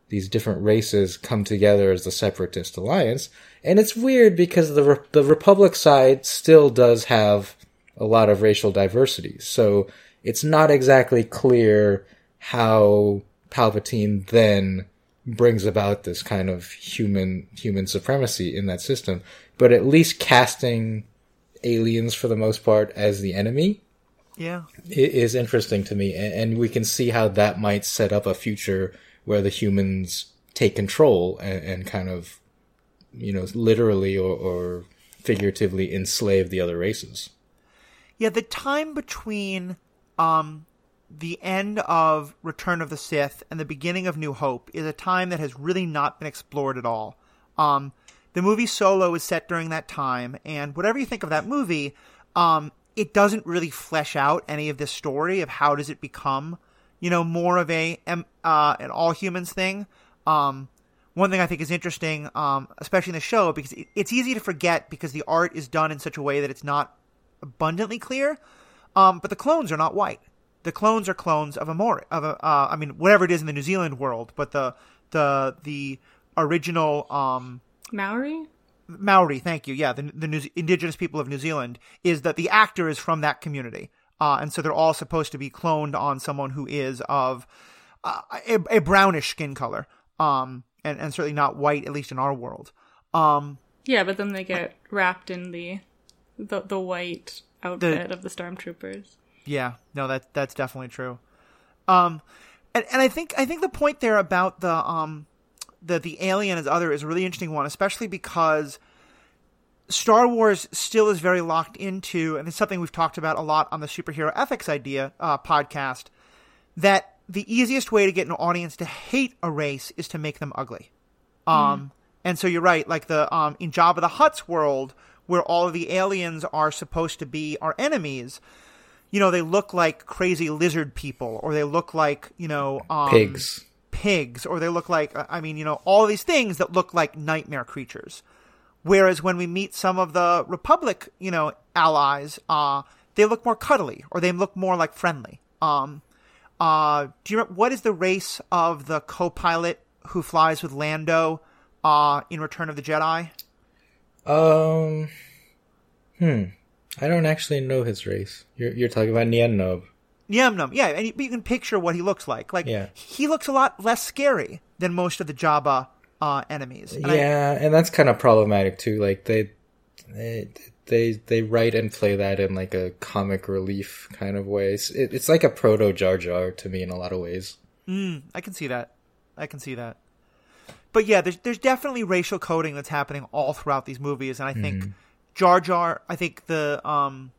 these different races come together as the separatist alliance. And it's weird because the Re- the republic side still does have a lot of racial diversity. So it's not exactly clear how palpatine then brings about this kind of human human supremacy in that system but at least casting aliens for the most part as the enemy Yeah. is interesting to me, and, and we can see how that might set up a future where the humans take control and, and kind of, you know, literally or, or figuratively enslave the other races. Yeah, the time between um, the end of Return of the Sith and the beginning of New Hope is a time that has really not been explored at all. Um, the movie Solo is set during that time, and whatever you think of that movie, um, it doesn't really flesh out any of this story of how does it become, you know, more of a uh, an all humans thing. Um, one thing I think is interesting, um, especially in the show, because it, it's easy to forget because the art is done in such a way that it's not abundantly clear. Um, but the clones are not white. The clones are clones of a more of a. Uh, I mean, whatever it is in the New Zealand world, but the the the original. Um, Maori? Maori, thank you. Yeah, the the New, indigenous people of New Zealand is that the actor is from that community, uh, and so they're all supposed to be cloned on someone who is of uh, a, a, brownish skin color, um, and and certainly not white, at least in our world. Um, yeah, but then they get wrapped in the the, the white outfit the, of the stormtroopers. Yeah, no, that that's definitely true. Um, and and I think I think the point there about the um the the alien as other is a really interesting one, especially because Star Wars still is very locked into, and it's something we've talked about a lot on the superhero ethics idea uh, podcast. That the easiest way to get an audience to hate a race is to make them ugly. Um, mm. and so you're right. Like the um in Jabba the Hutt's world, where all of the aliens are supposed to be our enemies. You know, they look like crazy lizard people, or they look like you know um, pigs pigs or they look like I mean, you know, all these things that look like nightmare creatures. Whereas when we meet some of the Republic, you know, allies, uh, they look more cuddly or they look more like friendly. Um, uh, do you remember, what is the race of the co-pilot who flies with Lando uh, in Return of the Jedi? Um, hmm, I don't actually know his race. You're you're talking about Nien Nunb. Nien Nunb, yeah, and you, you, can picture what he looks like. Like yeah. he looks a lot less scary than most of the Jabba uh, enemies. And yeah, I, and that's kind of problematic too. Like they, they, they, they write and play that in like a comic relief kind of ways. It, it's like a proto Jar Jar to me in a lot of ways. Mm, I can see that. I can see that. But yeah, there's there's definitely racial coding that's happening all throughout these movies, and I think mm. Jar Jar. I think the um,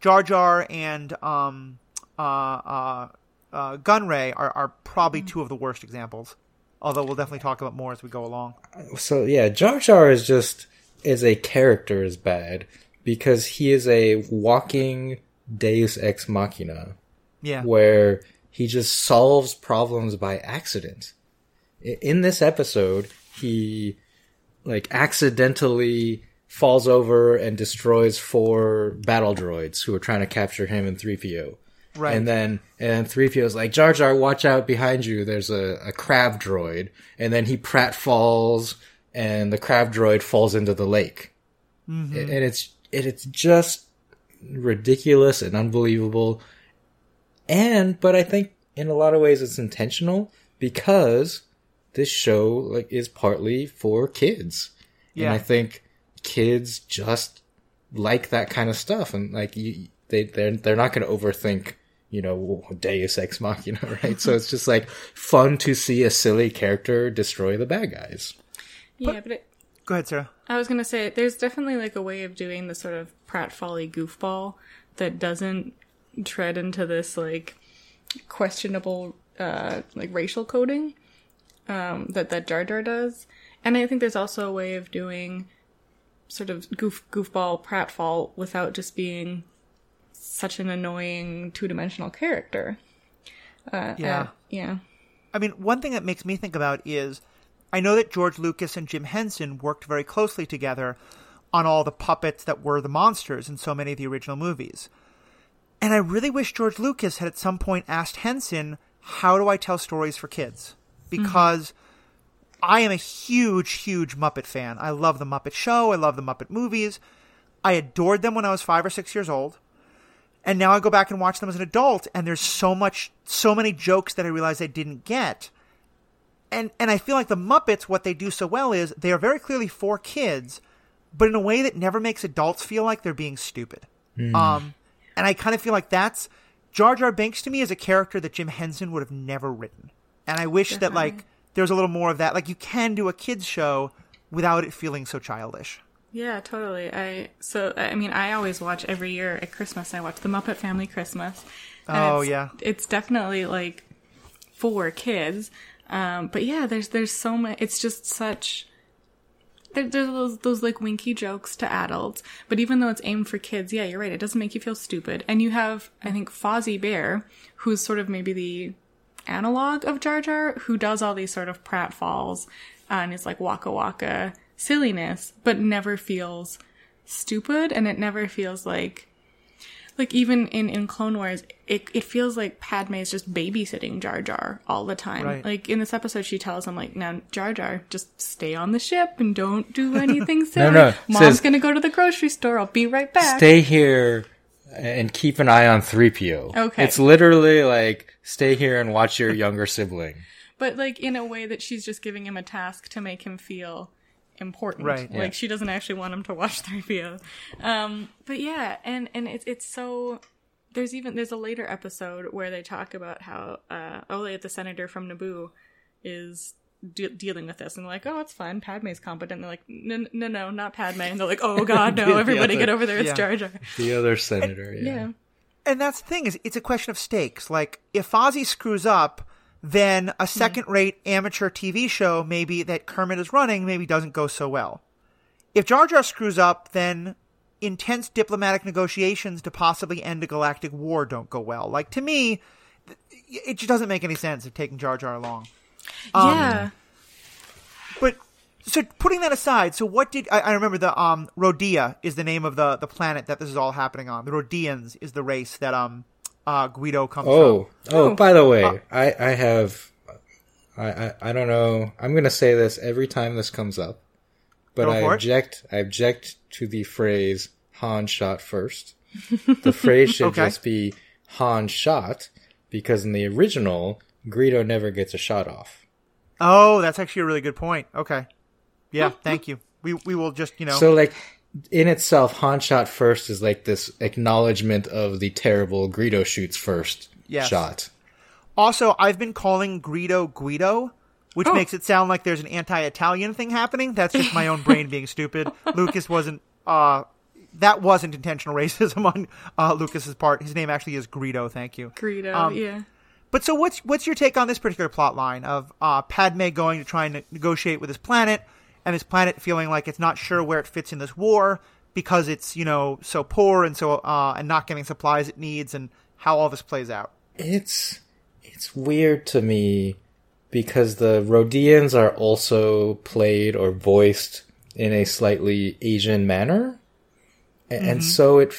Jar Jar and um, uh, uh, uh, Gunray are, are probably two of the worst examples. Although we'll definitely talk about more as we go along. So yeah, Jar Jar is just is a character is bad because he is a walking Deus ex machina. Yeah. Where he just solves problems by accident. In this episode, he like accidentally falls over and destroys four battle droids who are trying to capture him and 3PO. Right. And then and three PO's like, Jar Jar, watch out behind you. There's a, a crab droid. And then he prat falls and the crab droid falls into the lake. Mm-hmm. And it's it, it's just ridiculous and unbelievable. And but I think in a lot of ways it's intentional because this show like is partly for kids. Yeah. And I think kids just like that kind of stuff and like you, they they're they're not going to overthink you know, Deus Ex Machina, [LAUGHS] right? so it's just like fun to see a silly character destroy the bad guys. Yeah, but, but it, go ahead, Sarah. I was gonna say there's definitely like a way of doing the sort of pratfally goofball that doesn't tread into this like questionable uh like racial coding um that that Jar Jar does. And I think there's also a way of doing sort of goof goofball pratfall without just being such an annoying two dimensional character. Uh, yeah. Uh, yeah. I mean, one thing that makes me think about is I know that George Lucas and Jim Henson worked very closely together on all the puppets that were the monsters in so many of the original movies. And I really wish George Lucas had at some point asked Henson, How do I tell stories for kids? Because mm-hmm. I am a huge, huge Muppet fan. I love the Muppet Show, I love the Muppet movies. I adored them when I was five or six years old. And now I go back and watch them as an adult, and there's so much, so many jokes that I realize I didn't get. And and I feel like the Muppets, what they do so well is they are very clearly for kids, but in a way that never makes adults feel like they're being stupid. Mm. Um, and I kind of feel like that's Jar Jar Banks to me is a character that Jim Henson would have never written. And I wish Definitely. that like there's a little more of that. Like you can do a kids show without it feeling so childish. Yeah, totally. I so I mean I always watch every year at Christmas. I watch the Muppet Family Christmas. Oh it's, yeah, it's definitely like for kids. Um, but yeah, there's there's so much. It's just such. There, there's those those like winky jokes to adults, but even though it's aimed for kids, yeah, you're right. It doesn't make you feel stupid. And you have I think Fozzie Bear, who's sort of maybe the analog of Jar Jar, who does all these sort of pratfalls uh, and is like waka waka silliness, but never feels stupid and it never feels like like even in in Clone Wars, it it feels like Padme is just babysitting Jar Jar all the time. Right. Like in this episode, she tells him like, "Now Jar Jar, just stay on the ship and don't do anything [LAUGHS] silly. no, Mom's says- gonna go to the grocery store. I'll be right back." Stay here and keep an eye on 3PO. Okay. It's literally like, stay here and watch your younger sibling. but like in a way that she's just giving him a task to make him feel important. Right. Like Yeah. she doesn't actually want him to watch [LAUGHS] 3PO. Um, but yeah, and and it's it's so there's even there's a later episode where they talk about how uh Ole, the senator from Naboo, is de- dealing with this and they're like, oh, it's fine. Padme's competent. And they're like, no, no, no, not Padme. And they're like, oh god, no, [LAUGHS] everybody other- get over there. It's yeah. Jar Jar. The other senator, [LAUGHS] yeah. Yeah. And that's the thing is it's a question of stakes. Like if Fozzie screws up, then a hmm. second-rate amateur TV show maybe that Kermit is running maybe doesn't go so well. If Jar Jar screws up, then intense diplomatic negotiations to possibly end a galactic war don't go well. Like to me, it just doesn't make any sense of taking Jar Jar along. yeah. Um, But so putting that aside, so what did I, I remember the um Rhodia is the name of the the planet that this is all happening on. The Rhodians is the race that um uh Guido comes from. Oh, oh, by the way, Uh, I, I have, I, I, I don't know. I'm gonna say this every time this comes up, but I for it. object. I object to the phrase "Han shot first. The phrase [LAUGHS] should Okay. just be "Han shot" because in the original, Guido never gets a shot off. Oh, that's actually a really good point. Okay. Yeah, thank you. We we will just, you know So like. In itself, Han shot first is like this acknowledgement of the terrible Greedo shoots first Yes. shot. Also, I've been calling Greedo Guido, which Oh. makes it sound like there's an anti-Italian thing happening. That's just my own brain being stupid. [LAUGHS] Lucas wasn't uh that wasn't intentional racism on uh, Lucas's part. His name actually is Greedo. Thank you. Greedo. Um, yeah. But so what's what's your take on this particular plot line of uh, Padme going to try and ne- negotiate with his planet, and his planet feeling like it's not sure where it fits in this war because it's you know so poor and so uh, and not getting supplies it needs, and how all this plays out. it's it's weird to me because the Rhodians are also played or voiced in a slightly Asian manner, A- and so it.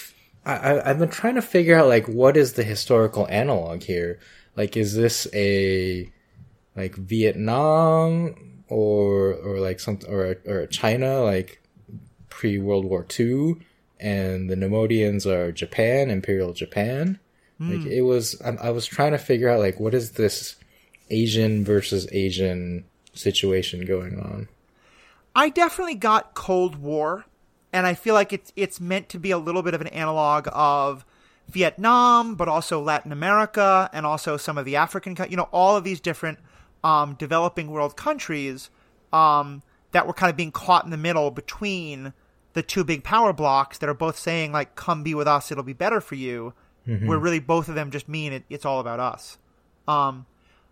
I- I've been trying to figure out like what is the historical analog here. Like, is this a like Vietnam or or like something or or China like pre World War II, and the Neimoidians are Japan, Imperial Japan. Like hmm. it was, I, I was trying to figure out like what is this Asian versus Asian situation going on. I definitely got Cold War, and I feel like it's it's meant to be a little bit of an analog of Vietnam, but also Latin America, and also some of the African, you know, all of these different um, developing world countries um, that were kind of being caught in the middle between the two big power blocks that are both saying like, "Come be with us; it'll be better for you," where really both of them just mean it, it's all about us. Um,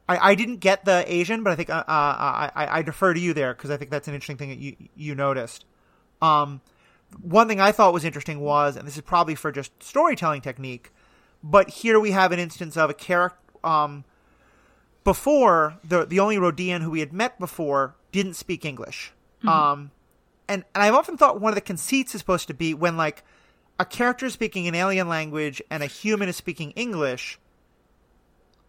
I, I didn't get the Asian, but I think uh, uh, I, I I defer to you there because I think that's an interesting thing that you you noticed. Um, one thing I thought was interesting was, and this is probably for just storytelling technique, but here we have an instance of a character. Um, before the the only Rhodian who we had met before didn't speak English. Um, and and I've often thought one of the conceits is supposed to be when like a character is speaking an alien language and a human is speaking English.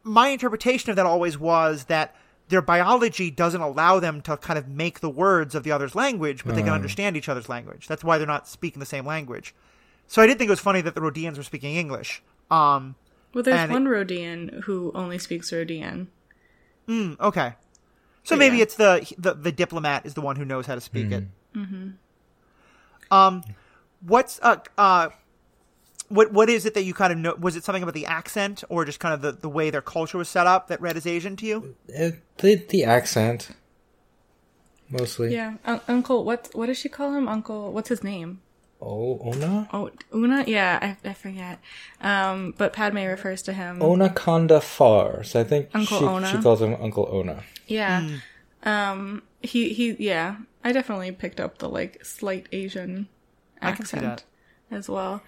My interpretation of that always was that their biology doesn't allow them to kind of make the words of the other's language, but they can understand each other's language. That's why they're not speaking the same language. So I did think it was funny that the Rhodians were speaking English. Um, Well, there's and it- one Rhodian who only speaks Rhodian. Okay. So But maybe yeah. it's the, the the diplomat is the one who knows how to speak it. Mm-hmm. Um, what's uh uh, what what is it that you kind of know? Was it something about the accent or just kind of the, the way their culture was set up that read as Asian to you? It, Uh, the the accent mostly. Yeah, Un- Uncle. What what does she call him? Uncle. What's his name? Oh, Una? Oh, Una. Yeah, I, I forget. Um, but Padme refers to him. Ona Conda Far. So I think Uncle she Ona? she calls him Uncle Ona. Yeah. Um. He he. Yeah. I definitely picked up the like slight Asian I can see accent as well.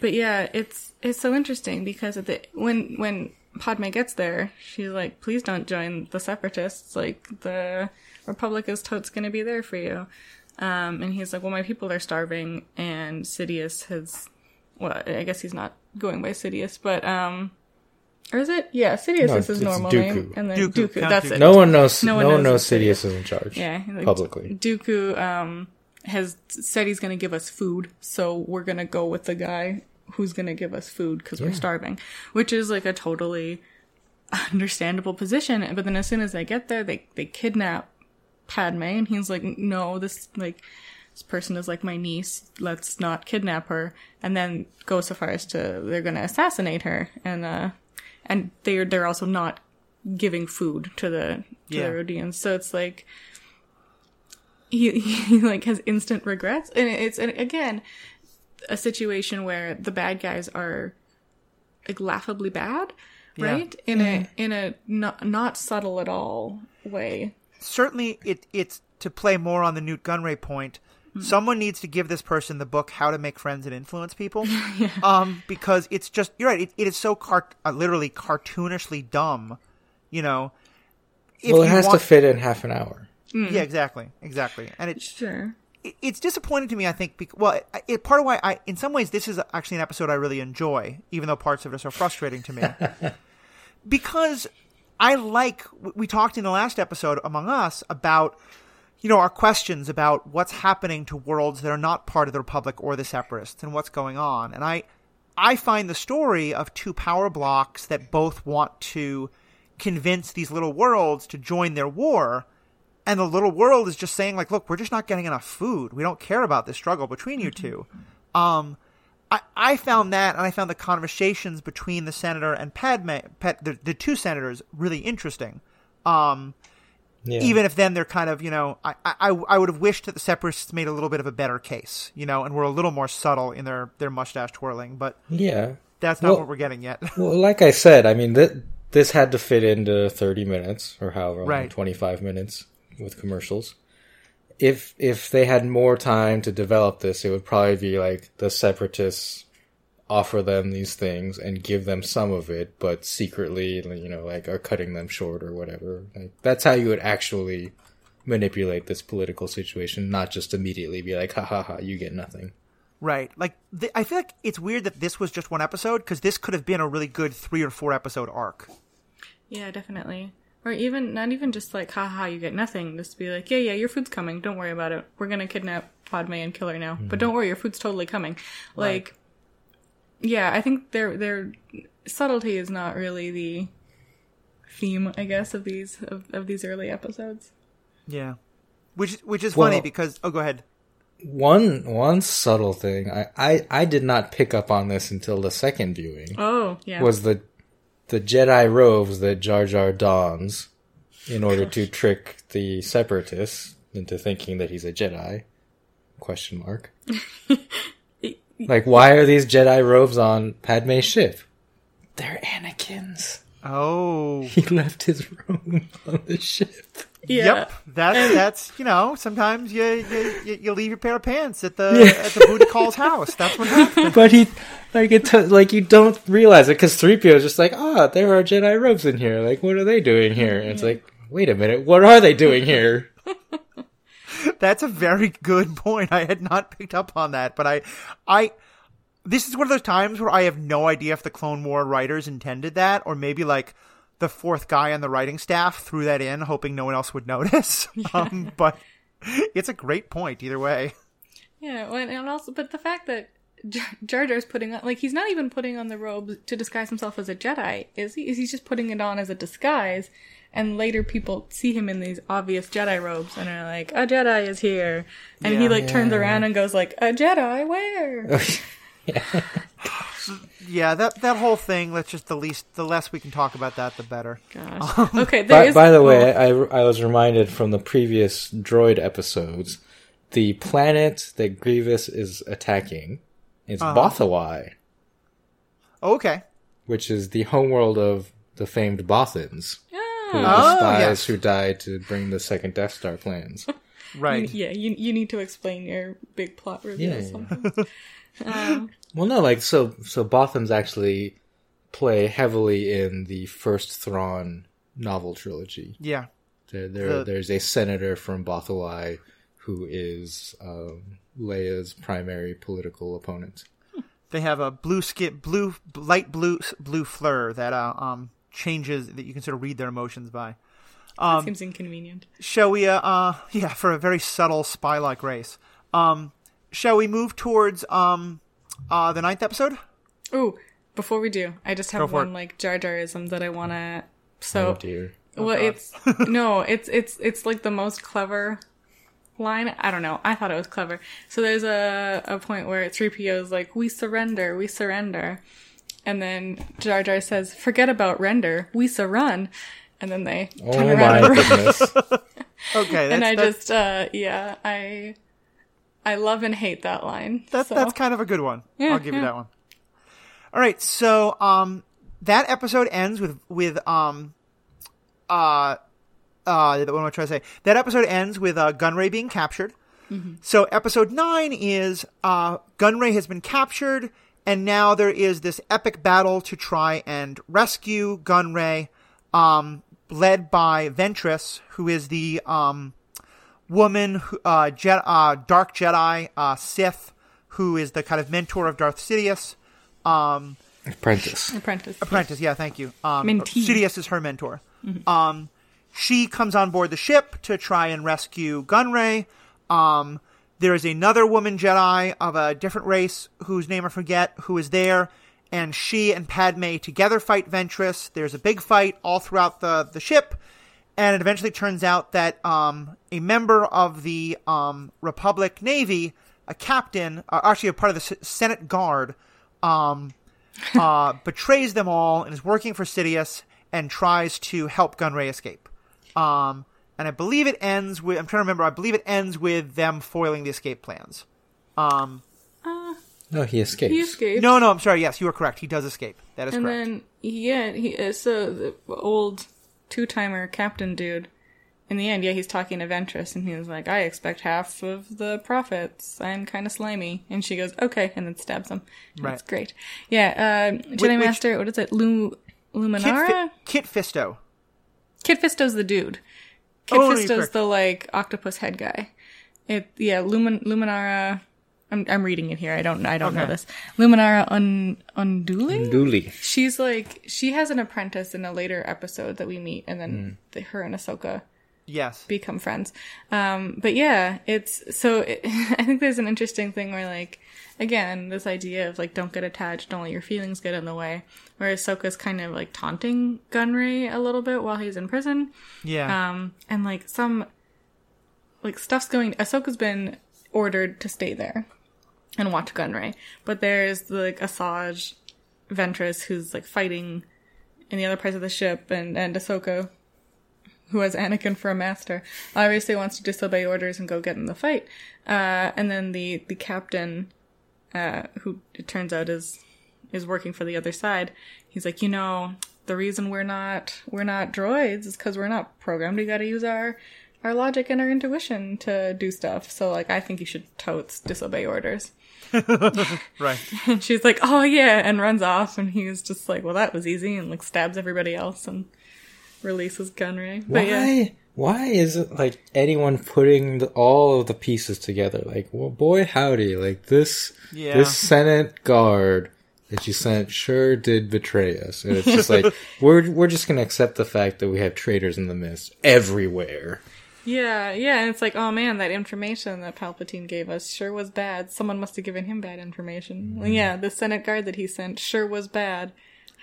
But yeah, it's it's so interesting because at the when when Padme gets there, she's like, "Please don't join the separatists. Like the Republic is totes going to be there for you." Um, and he's like, "Well, my people are starving, and Sidious has well, I guess he's not going by Sidious, but um, or is it? Yeah, Sidious No, is his normal Dooku. name, and then Dooku. Dooku that's Dooku. it. No one knows. No No one one, knows knows it's Sidious is in charge. Yeah, like, publicly. Dooku um has said he's going to give us food, so we're going to go with the guy who's going to give us food because we're starving, which is like a totally understandable position. But then as soon as they get there, they they kidnap Padme, and he's like, "No, this like." This person is like my niece. Let's not kidnap her. And then go so far as to they're gonna assassinate her. And uh, and they're they're also not giving food to the to Yeah. the Rhodians. So it's like he, [LAUGHS] he like has instant regrets and it's and again a situation where the bad guys are like laughably bad Yeah. right in a in a not, not subtle at all way certainly it it's to play more on the Nute Gunray point. Someone needs to give this person the book "How to Make Friends and Influence People," [LAUGHS] um, because it's just you're right. It, it is so cart- uh, literally cartoonishly dumb, you know. If well, it has want- to fit in half an hour. Yeah, exactly, exactly, and it's sure it- it's disappointing to me. I think. Because, well, it, it, part of why I, in some ways, this is actually an episode I really enjoy, even though parts of it are so frustrating to me. [LAUGHS] because I like. We talked in the last episode among us about, you know, our questions about what's happening to worlds that are not part of the Republic or the Separatists and what's going on, and I, I find the story of two power blocks that both want to convince these little worlds to join their war and the little world is just saying like look we're just not getting enough food. We don't care about this struggle between you two. Um I, I found that and i found the conversations between the senator and padme Pad, the, the two senators really interesting um Yeah. even if then they're kind of you know I, I i would have wished that the separatists made a little bit of a better case you know and were a little more subtle in their their mustache twirling but yeah. that's not Well- what we're getting yet [LAUGHS] Well, like I said, I mean, th- this had to fit into 30 minutes or however long, Right. 25 minutes with commercials. If if they had more time to develop this, it would probably be like the separatists offer them these things and give them some of it, but secretly, you know, like are cutting them short or whatever. Like that's how you would actually manipulate this political situation, not just immediately be like, ha ha ha, you get nothing. Right. Like, th- I feel like it's weird that this was just one episode because this could have been a really good three or four episode arc. yeah definitely or even not even just like haha you get nothing. Just be like yeah yeah your food's coming. Don't worry about it. We're gonna kidnap padme and kill her now. But mm-hmm. don't worry your food's totally coming. Like yeah i think their their subtlety is not really the theme i guess of these of, of these early episodes. Yeah. Which which is Well- funny because oh, go ahead. One one subtle thing I, I, I did not pick up on this until the second viewing. oh yeah. was the the Jedi robes that Jar Jar dons in order to trick the separatists into thinking that he's a Jedi? Question mark. [LAUGHS] like, why are these Jedi robes on Padme's ship? They're Anakin's. Oh. He left his robe on the ship. Yeah Yep. That's that's you know sometimes you you, you- leave your pair of pants at the at the booty call's house. That's what happens. [LAUGHS] But he, like, it, t- like you don't realize it because 3PO is just like, ah, there are Jedi robes in here. Like, what are they doing here? And it's like, wait a minute, what are they doing here? [LAUGHS] That's a very good point. I had not picked up on that, but I I this is one of those times where I have no idea if the Clone War writers intended that or maybe like the fourth guy on the writing staff threw that in hoping no one else would [LAUGHS] notice. Um but it's a great point either way. Yeah, well, and also, but the fact that Jar Jar Jar's putting on, like, he's not even putting on the robe to disguise himself as a Jedi, is he? Is he's just putting it on as a disguise, and later people see him in these obvious Jedi robes and are like, a Jedi is here, and he Yeah. like turns around and goes like, a Jedi where? [LAUGHS] [LAUGHS] Yeah, that that whole thing. Let's just the least, the less we can talk about that, the better. Gosh. Okay, there By, is. by the oh, way, I, I was reminded from the previous droid episodes, the planet that Grievous is attacking is Uh-huh. Bothawui, Oh, okay. which is the homeworld of the famed Bothans, who ah, were the Oh, spies yes. who died to bring the second Death Star plans. [LAUGHS] Right. yeah, you you need to explain your big plot reveal. Yeah, yeah. sometimes. [LAUGHS] um, Well, no, like so. So Bothans actually play heavily in the first Thrawn novel trilogy. Yeah. There, there The- there's a senator from Bothawui who is um, Leia's primary political opponent. They have a blue skin, blue light blue blue fleur that uh, um changes that you can sort of read their emotions by. Um, seems inconvenient. Shall we? Uh, uh, yeah, for a very subtle spy-like race. Um, shall we move towards um, uh, the ninth episode? Ooh, before we do, I just have one it. like Jar Jarism that I want to. So, oh dear. Oh, well, God. it's [LAUGHS] no, it's it's it's like the most clever line. I don't know. I thought it was clever. So there's a a point where 3PO is like, "We surrender, we surrender," and then Jar Jar says, "Forget about render, we surrun," and then they oh turn around. My [LAUGHS] goodness. [LAUGHS] okay, and I that's... just uh yeah I I love and hate that line. That's so. that's kind of a good one. Yeah, I'll give yeah. you that one. All right, so um, that episode ends with with um, uh, uh, what am I trying to say? That episode ends with uh, Gunray being captured. Mm-hmm. So episode nine is uh, Gunray has been captured, and now there is this epic battle to try and rescue Gunray, um, led by Ventress, who is the um, woman, uh, Je- uh, Dark Jedi, uh, Sith, who is the kind of mentor of Darth Sidious. Um, apprentice. Apprentice. Apprentice. Yeah, thank you. Um, Mentee. Sidious is her mentor. Mm-hmm. Um, she comes on board the ship to try and rescue Gunray. Um, there is another woman Jedi of a different race whose name I forget who is there, and she and Padme together fight Ventress. There's a big fight all throughout the the ship, and it eventually turns out that um, a member of the um, Republic Navy, a captain, uh, actually a part of the S- Senate Guard, um, [LAUGHS] uh, betrays them all and is working for Sidious and tries to help Gunray escape. Um, and I believe it ends with I'm trying to remember. I believe it ends with them foiling the escape plans. Um, uh, no, he escapes. He escapes. No, no, I'm sorry. Yes, you are correct. He does escape. That is and correct. And then yeah, he uh, so the old two timer captain dude in the end, yeah, he's talking to Ventress, and he's like, "I expect half of the profits. I'm kind of slimy." And she goes, "Okay," and then stabs him. Right. That's great. Yeah, uh, Jedi Which, Master. What is it? Lu- Luminara. Kit, Fi- Kit Fisto. Kit Fisto's the dude. Kit oh, Fisto's the like octopus head guy. It yeah, Lumin Luminara. I'm I'm reading it here. I don't I don't okay. know this. Luminara Un Unduli. Unduli. She's like she has an apprentice in a later episode that we meet, and then mm. the, her and Ahsoka yes become friends um but yeah it's so it, [LAUGHS] i think there's an interesting thing where like again this idea of like don't get attached don't let your feelings get in the way whereas Ahsoka's kind of like taunting gunray a little bit while he's in prison yeah um and like some like stuff's going ahsoka's been ordered to stay there and watch gunray but there's like asajj ventress who's like fighting in the other parts of the ship and and ahsoka who has Anakin for a master, obviously wants to disobey orders and go get in the fight. Uh, and then the the captain, uh, who it turns out is is working for the other side, he's like, you know, the reason we're not we're not droids is because we're not programmed. We got to use our our logic and our intuition to do stuff. So like, I think you should totes disobey orders. [LAUGHS] right. And she's like, "Oh yeah," and runs off. And he's just like, "Well, that was easy," and like stabs everybody else. And releases Gunray. Why? Yeah. Why isn't like anyone putting the, all of the pieces together? Like, well, boy, howdy! Like this, yeah. this Senate guard that you sent sure did betray us, and it's just like [LAUGHS] we're we're just gonna accept the fact that we have traitors in the midst everywhere. Yeah, yeah, and it's like, oh man, that information that Palpatine gave us sure was bad. Someone must have given him bad information. Mm. Yeah, the Senate guard that he sent sure was bad.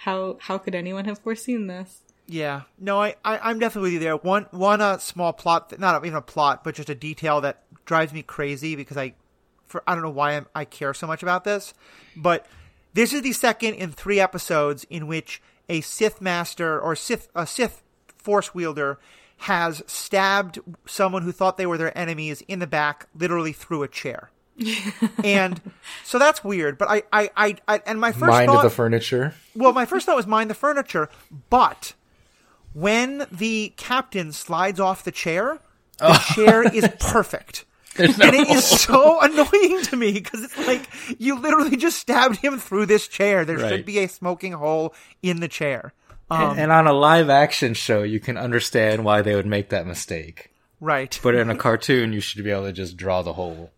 How how could anyone have foreseen this? Yeah, no, I, I am definitely with you there. One one uh, small plot, not even a plot, but just a detail that drives me crazy because I, for I don't know why I'm, I care so much about this, but this is the second in three episodes in which a Sith master or Sith a Sith force wielder has stabbed someone who thought they were their enemies in the back, literally through a chair. [LAUGHS] and so that's weird. But I, I, I, I and my first mind thought, the furniture. Well, my first thought was mind the furniture, but when the captain slides off the chair, the oh. chair is [LAUGHS] perfect. No and it is so annoying to me because it's like you literally just stabbed him through this chair. There right. should be a smoking hole in the chair. Um, and, and, on a live action show, you can understand why they would make that mistake. Right. But in a cartoon, you should be able to just draw the hole.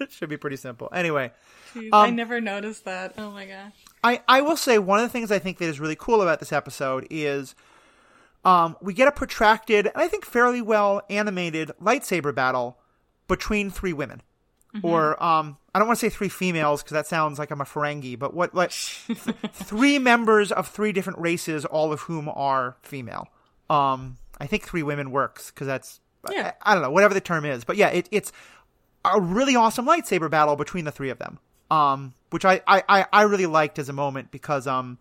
it [LAUGHS] should be pretty simple. Anyway, Jeez, I never noticed that. Oh my god. I, I will say one of the things I think that is really cool about this episode is um, we get a protracted and I think fairly well animated lightsaber battle between three women. Or um, I don't want to say three females because that sounds like I'm a Ferengi, but what like th- three members of three different races, all of whom are female. Um, I think three women works because that's Yeah. I, I don't know whatever the term is, but yeah, it, it's a really awesome lightsaber battle between the three of them. Um, which I, I, I, I really liked as a moment because um,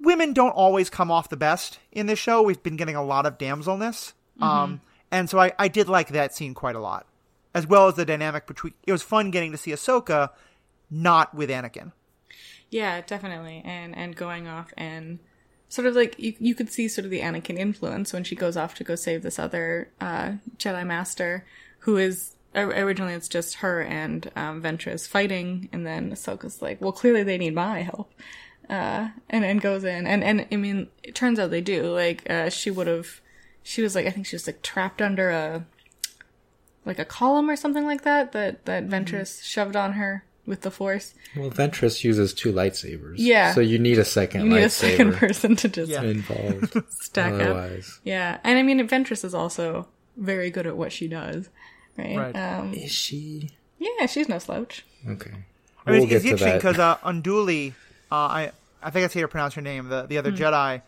women don't always come off the best in this show. We've been getting a lot of damselness. Um, and so I, I did like that scene quite a lot, as well as the dynamic between. It was fun getting to see Ahsoka not with Anakin. Yeah, definitely. And and going off and sort of like you you could see sort of the Anakin influence when she goes off to go save this other uh, Jedi Master who is originally it's just her and um, Ventress fighting, and then Ahsoka's like, well, clearly they need my help. Uh, and and goes in and and I mean it turns out they do like uh, she would have she was like I think she was like trapped under a like a column or something like that that that Ventress shoved on her with the force. Well, Ventress uses two lightsabers. Yeah. So you need a second You need a second [LAUGHS] person to just Yeah. involved. [LAUGHS] stack up. Yeah, and I mean, Ventress is also very good at what she does, right? Right. Um, Is she? yeah, she's no slouch. Okay. We'll it's, get it's to interesting that. because uh, Unduli, uh, I I think that's how you pronounce her name, the the other Jedi.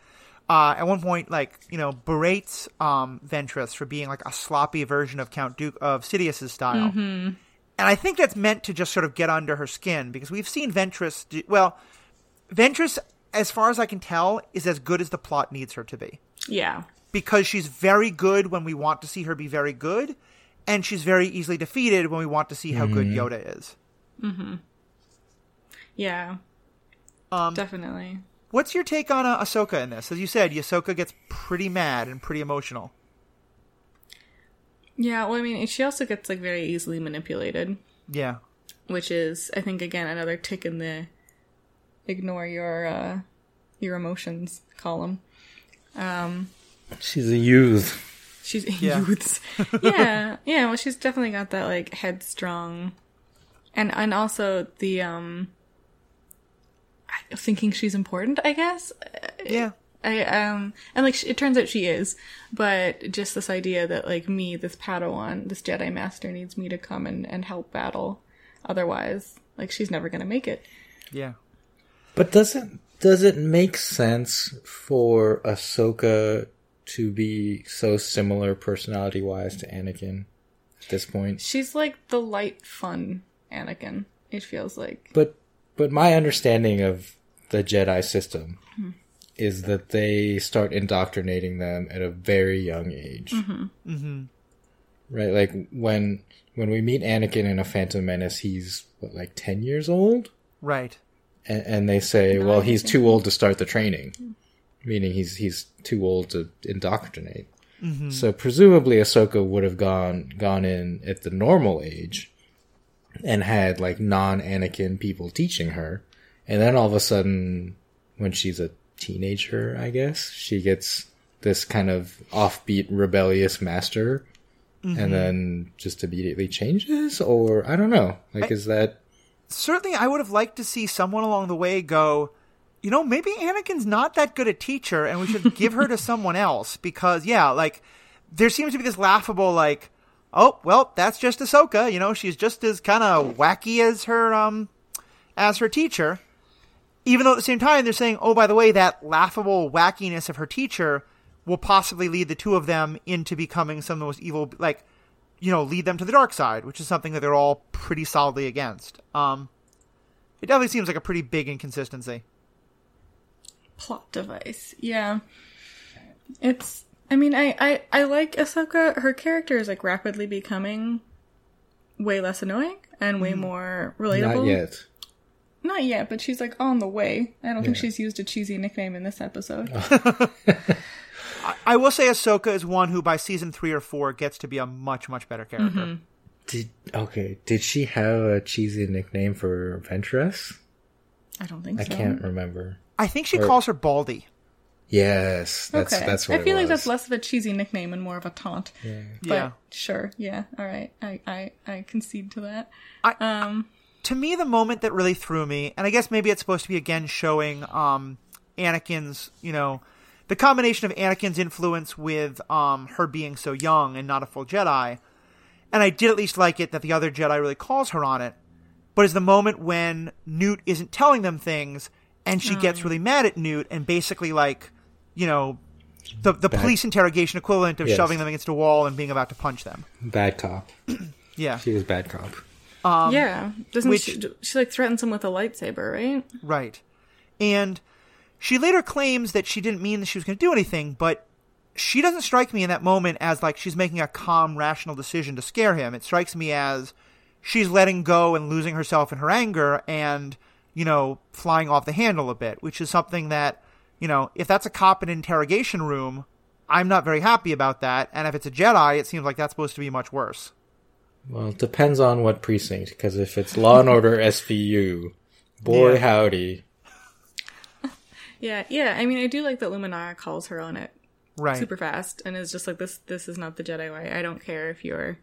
Uh, at one point, like you know, berates um, Ventress for being like a sloppy version of Count Dooku of Sidious's style, and I think that's meant to just sort of get under her skin because we've seen Ventress. Do, well, Ventress, as far as I can tell, is as good as the plot needs her to be Yeah, because she's very good when we want to see her be very good, and she's very easily defeated when we want to see how good Yoda is. Mm-hmm. Yeah, Um, definitely. What's your take on uh, Ahsoka in this? As you said, Ahsoka gets pretty mad and pretty emotional. Yeah, well, I mean, she also gets like very easily manipulated, Yeah, which is, I think, again another tick in the ignore your uh, your emotions column. Um, She's a youth. She's Yeah. youth. [LAUGHS] yeah, yeah. Well, she's definitely got that like headstrong, and and also the um, I- thinking she's important. I guess. yeah, I um, and like it turns out she is, but just this idea that like me, this Padawan, this Jedi Master needs me to come and and help battle. Otherwise, like she's never gonna make it. yeah. But does it does it make sense for Ahsoka to be so similar personality wise to Anakin at this point? She's like the light, fun Anakin. It feels like. But but my understanding of the Jedi system hmm. is that they start indoctrinating them at a very young age. Mm-hmm. mm-hmm. Right, like when when we meet Anakin in a Phantom Menace, he's what, like ten years old, Right. and, and they say, well, he's too old to start the training, hmm. meaning he's he's too old to indoctrinate. Mm-hmm. So presumably, Ahsoka would have gone gone in at the normal age, and had like non Anakin people teaching her, and then all of a sudden, when she's a teenager, I guess she gets this kind of offbeat, rebellious master, and mm-hmm. then just immediately changes, or I don't know. Like, is that Certainly, I would have liked to see someone along the way go, you know, maybe Anakin's not that good a teacher, and we should give her to [LAUGHS] someone else. Because, yeah, like there seems to be this laughable, like, oh, well, that's just Ahsoka. You know, she's just as kind of wacky as her um as her teacher. Even though at the same time they're saying, oh, by the way, that laughable wackiness of her teacher will possibly lead the two of them into becoming some of the most evil, like, you know, lead them to the dark side, which is something that they're all pretty solidly against. Um, it definitely seems like a pretty big inconsistency. plot device. Yeah. It's I mean, I, I, I like Ahsoka. Her character is like rapidly becoming way less annoying and way mm-hmm. more relatable. not yet? Not yet, but she's like on the way. I don't think she's used a cheesy nickname in this episode. [LAUGHS] I will say Ahsoka is one who by season three or four gets to be a much, much better character. Mm-hmm. Did okay? Did she have a cheesy nickname for Ventress? I don't think so. I so. can't remember. I think she Or- calls her Baldy. Yes, that's okay. that's what I feel it like that's less of a cheesy nickname and more of a taunt. But Yeah. sure, yeah, all right. I, I, I concede to that. I- um to me the moment that really threw me, and I guess maybe it's supposed to be again showing um, Anakin's, you know, the combination of Anakin's influence with um, her being so young and not a full Jedi. And I did at least like it that the other Jedi really calls her on it. But is the moment when Nute isn't telling them things and she gets really mad at Nute and basically like, you know, the the Bad. police interrogation equivalent of Yes. shoving them against a wall and being about to punch them. Bad cop. [CLEARS THROAT] Yeah. She was bad cop. Um, yeah, doesn't which- she, she like threatens him with a lightsaber, right? Right. And she later claims that she didn't mean that she was going to do anything, but she doesn't strike me in that moment as like she's making a calm, rational decision to scare him. It strikes me as she's letting go and losing herself in her anger and, you know, flying off the handle a bit, which is something that, you know, if that's a cop in an interrogation room, I'm not very happy about that. And if it's a Jedi, it seems like that's supposed to be much worse. Well, it depends on what precinct, because if it's Law and Order [LAUGHS] SVU, boy Yeah. howdy. [LAUGHS] Yeah, yeah. I mean, I do like that Luminara calls her on it Right. super fast and is just like this. This is not the Jedi way. I don't care if you're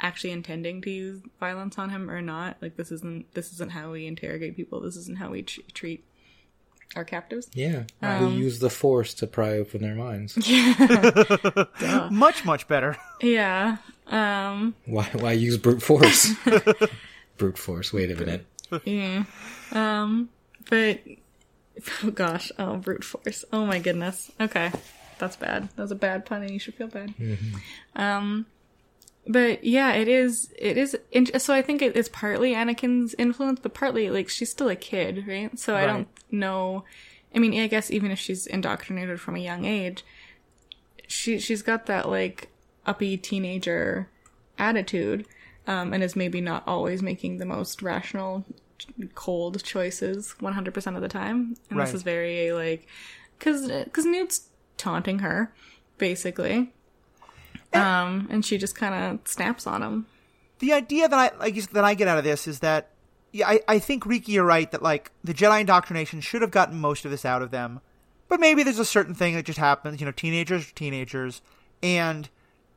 actually intending to use violence on him or not. Like this isn't this isn't how we interrogate people. This isn't how we tr- treat our captives. Yeah, Um, we use the Force to pry open their minds. [LAUGHS] [LAUGHS] Much, much better. [LAUGHS] Yeah. Um. Why? Why use brute force? brute force. Wait a minute. Yeah. Um. But oh gosh. Oh, brute force. Oh my goodness. Okay, that's bad. That was a bad pun, and you should feel bad. Um. But yeah, it is. It is. So I think it, it's partly Anakin's influence, but partly like she's still a kid, right? So I don't know. I mean, I guess even if she's indoctrinated from a young age, she she's got that like uppy teenager attitude, um, and is maybe not always making the most rational, cold choices one hundred percent of the time. And Right. this is very like, because because Nute's taunting her, basically. Um, and she just kind of snaps on him. the idea that I like that I get out of this is that yeah, I, I think Riki, you're right that like the Jedi indoctrination should have gotten most of this out of them, but maybe there's a certain thing that just happens. You know, teenagers are teenagers, and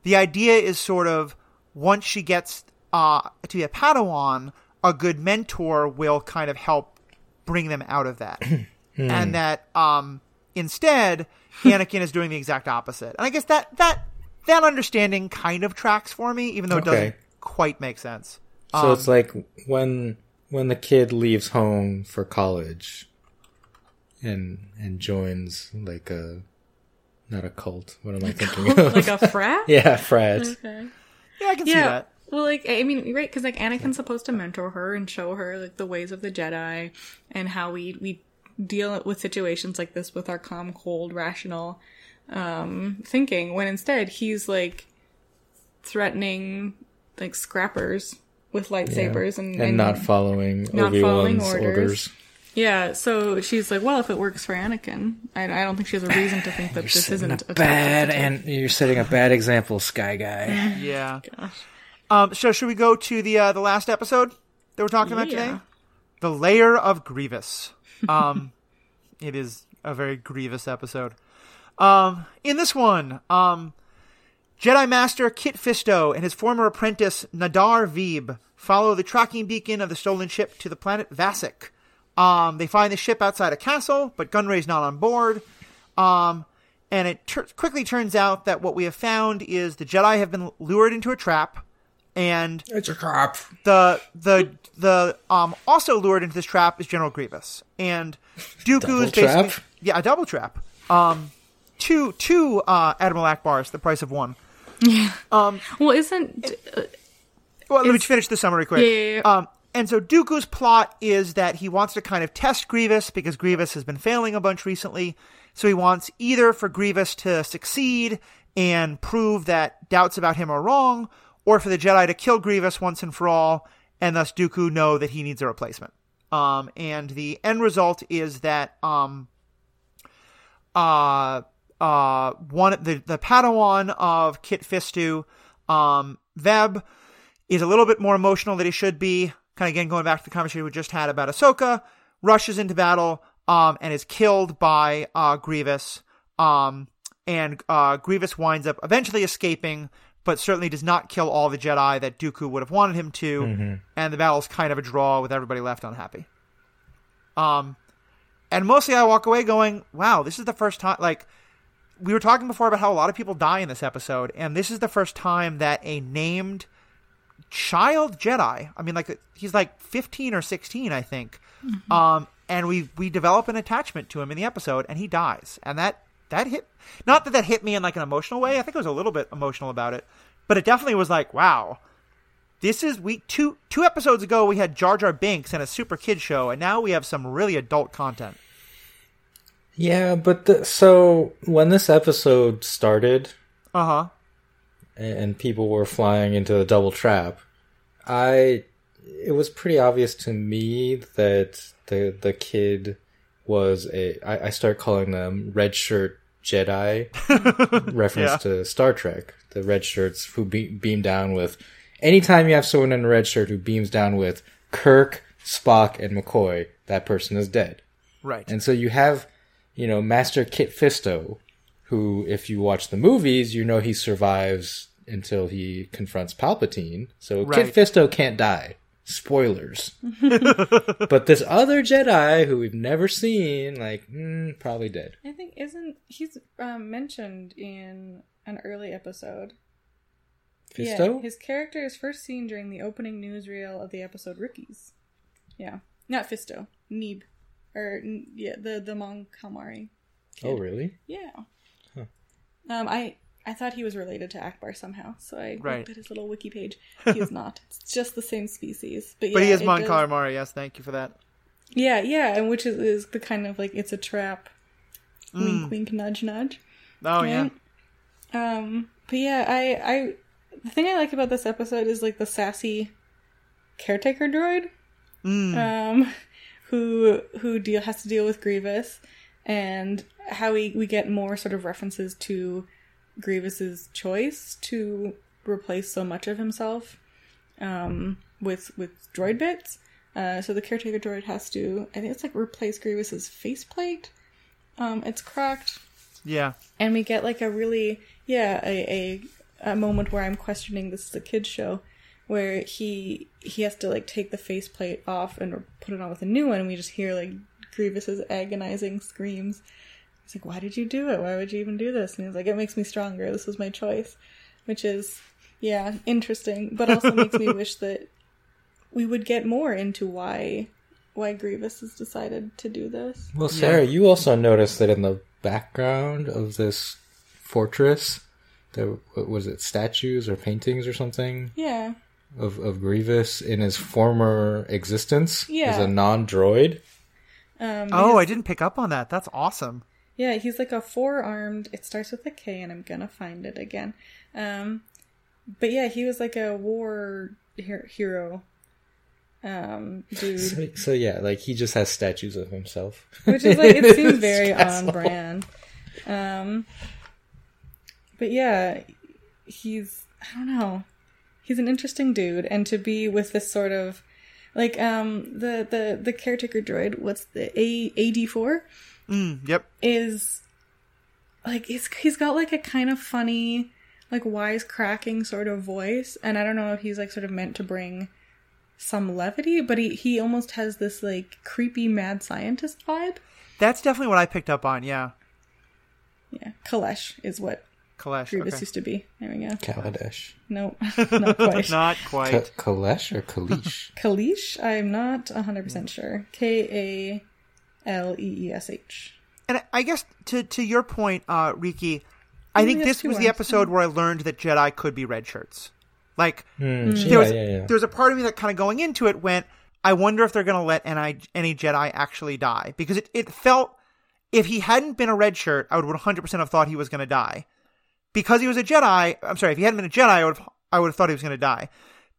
the idea is sort of once she gets uh, to be a Padawan, a good mentor will kind of help bring them out of that, [CLEARS THROAT] and that um, instead Anakin is doing the exact opposite. And I guess that that that understanding kind of tracks for me, even though it Okay. doesn't quite make sense. So Um, it's like when when the kid leaves home for college, and and joins like a not a cult. What am I thinking of? like a frat. [LAUGHS] yeah, frat. Okay. Yeah, I can see that. Well, like I mean, right? Because like Anakin's supposed to mentor her and show her like the ways of the Jedi and how we we deal with situations like this with our calm, cold, rational um, thinking. When instead he's like threatening like scrappers with lightsabers and, and, not following not Obi following orders. orders. yeah. So she's like, well, if it works for Anakin, I, I don't think she has a reason to think that this isn't a a bad, toxic and you're setting a bad example, Sky Guy. [LAUGHS] Yeah. Gosh. Um. So should we go to the uh, the last episode that we're talking about today? The Lair of Grievous. Um, [LAUGHS] it is a very grievous episode. Um, in this one, um, Jedi Master Kit Fisto and his former apprentice Nahdar Vebb follow the tracking beacon of the stolen ship to the planet Vassek. Um, they find the ship outside a castle, but Gunray's not on board. Um, and it tur quickly turns out that what we have found is the Jedi have been lured into a trap, and It's a crap. the the the um also lured into this trap is General Grievous, and Dooku Double is basically trap? yeah a double trap. Um, two two uh Admiral Ackbars, the price of one. Yeah. Um Well, isn't uh, Well, let me finish the summary quick. Yeah, yeah, yeah. Um, and so Dooku's plot is that he wants to kind of test Grievous because Grievous has been failing a bunch recently. So he wants either for Grievous to succeed and prove that doubts about him are wrong, or for the Jedi to kill Grievous once and for all, and thus Dooku know that he needs a replacement. Um, and the end result is that um, uh, uh, one the the Padawan of Kit Fisto, um, Vebb, is a little bit more emotional than he should be. Kind of again going back to the conversation we just had about Ahsoka, rushes into battle, um, and is killed by uh, Grievous. Um, and uh, Grievous winds up eventually escaping, but certainly does not kill all the Jedi that Dooku would have wanted him to, and the battle's kind of a draw with everybody left unhappy. Um, and mostly I walk away going, "Wow, this is the first time." Like we were talking before about how a lot of people die in this episode, and this is the first time that a named child Jedi, I mean, like he's like fifteen or sixteen, I think, um, and we we develop an attachment to him in the episode, and he dies, and that that hit not that that hit me in like an emotional way. I think I was a little bit emotional about it, but it definitely was like, wow. This is we two two episodes ago we had Jar Jar Binks and a super kid show, and now we have some really adult content. Yeah, but the, so when this episode started Uh huh. and, people were flying into the double trap, I it was pretty obvious to me that the the kid was a I, I start calling them red shirt Jedi [LAUGHS] reference Yeah. to Star Trek. The red shirts who be, beam down with anytime you have someone in a red shirt who beams down with Kirk, Spock, and McCoy, that person is dead. Right. And so you have, you know, Master Kit Fisto, who, if you watch the movies, you know he survives until he confronts Palpatine. So Right. Kit Fisto can't die. Spoilers. [LAUGHS] but this other Jedi who we've never seen, like, mm, probably dead. I think isn't he's um, mentioned in an early episode. Fisto? Yeah, his character is first seen during the opening newsreel of the episode Rookies. Yeah, not Fisto, Neeb, or yeah, the the Mon Calamari. oh, really? Yeah. Um, I I thought he was related to Ackbar somehow, so I Right. looked at his little wiki page. [LAUGHS] He's not. It's just the same species. But yeah, but he is it Mon does- Calamari. Yes, thank you for that. Yeah, yeah, and which is, is the kind of like it's a trap. Mm. Wink, wink, nudge, nudge. Oh yeah. Um, but yeah, I, I, the thing I like about this episode is like the sassy caretaker droid, Mm. um, who who deal has to deal with Grievous, and how we we get more sort of references to Grievous's choice to replace so much of himself, um, with with droid bits. Uh, so the caretaker droid has to, I think it's like replace Grievous's faceplate. Um, it's cracked Yeah. and we get like a really yeah a, a a moment where i'm questioning this is a kids show where he he has to like take the faceplate off and put it on with a new one and we just hear like grievous's agonizing screams. He's like why did you do it? Why would you even do this? And he's like it makes me stronger. This was my choice which is yeah interesting but also makes me [LAUGHS] wish that we would get more into why why grievous has decided to do this. Well, Sarah, you also noticed that in the background of this fortress, there was it statues or paintings or something? Yeah of of Grievous in his former existence as a non-droid. um Oh, I didn't pick up on that. That's awesome. Yeah, he's like a four armed. It starts with a K, and I'm gonna find it again. Um, but yeah, he was like a war her- hero, um, dude, So, so yeah, like he just has statues of himself. which is like it seems [LAUGHS] very castle. on brand. Um, but yeah, he's I don't know, he's an interesting dude, and to be with this sort of like um the the the caretaker droid, what's the A AD four? Mm, yep. is like he's he's got like a kind of funny like wise cracking sort of voice and i don't know if he's like sort of meant to bring some levity but he he almost has this like creepy mad scientist vibe That's definitely what I picked up on. Yeah. yeah kalesh is what Kalesh. grievous Okay. used to be there we go Kaladesh. no [LAUGHS] not quite Not Ka- quite. Kalesh or Kalish? [LAUGHS] kaleesh i'm not 100% sure k-a-l-e-e-s-h And I guess to to your point, uh, Riki, I only think this two was the episode where I learned that Jedi could be red shirts. Like Hmm, there yeah, was yeah, yeah. there was a part of me that kind of going into it went, I wonder if they're going to let any any Jedi actually die because it it felt if he hadn't been a red shirt, I would 100 percent have thought he was going to die. Because he was a Jedi, I'm sorry, if he hadn't been a Jedi, I would have, I would have thought he was going to die.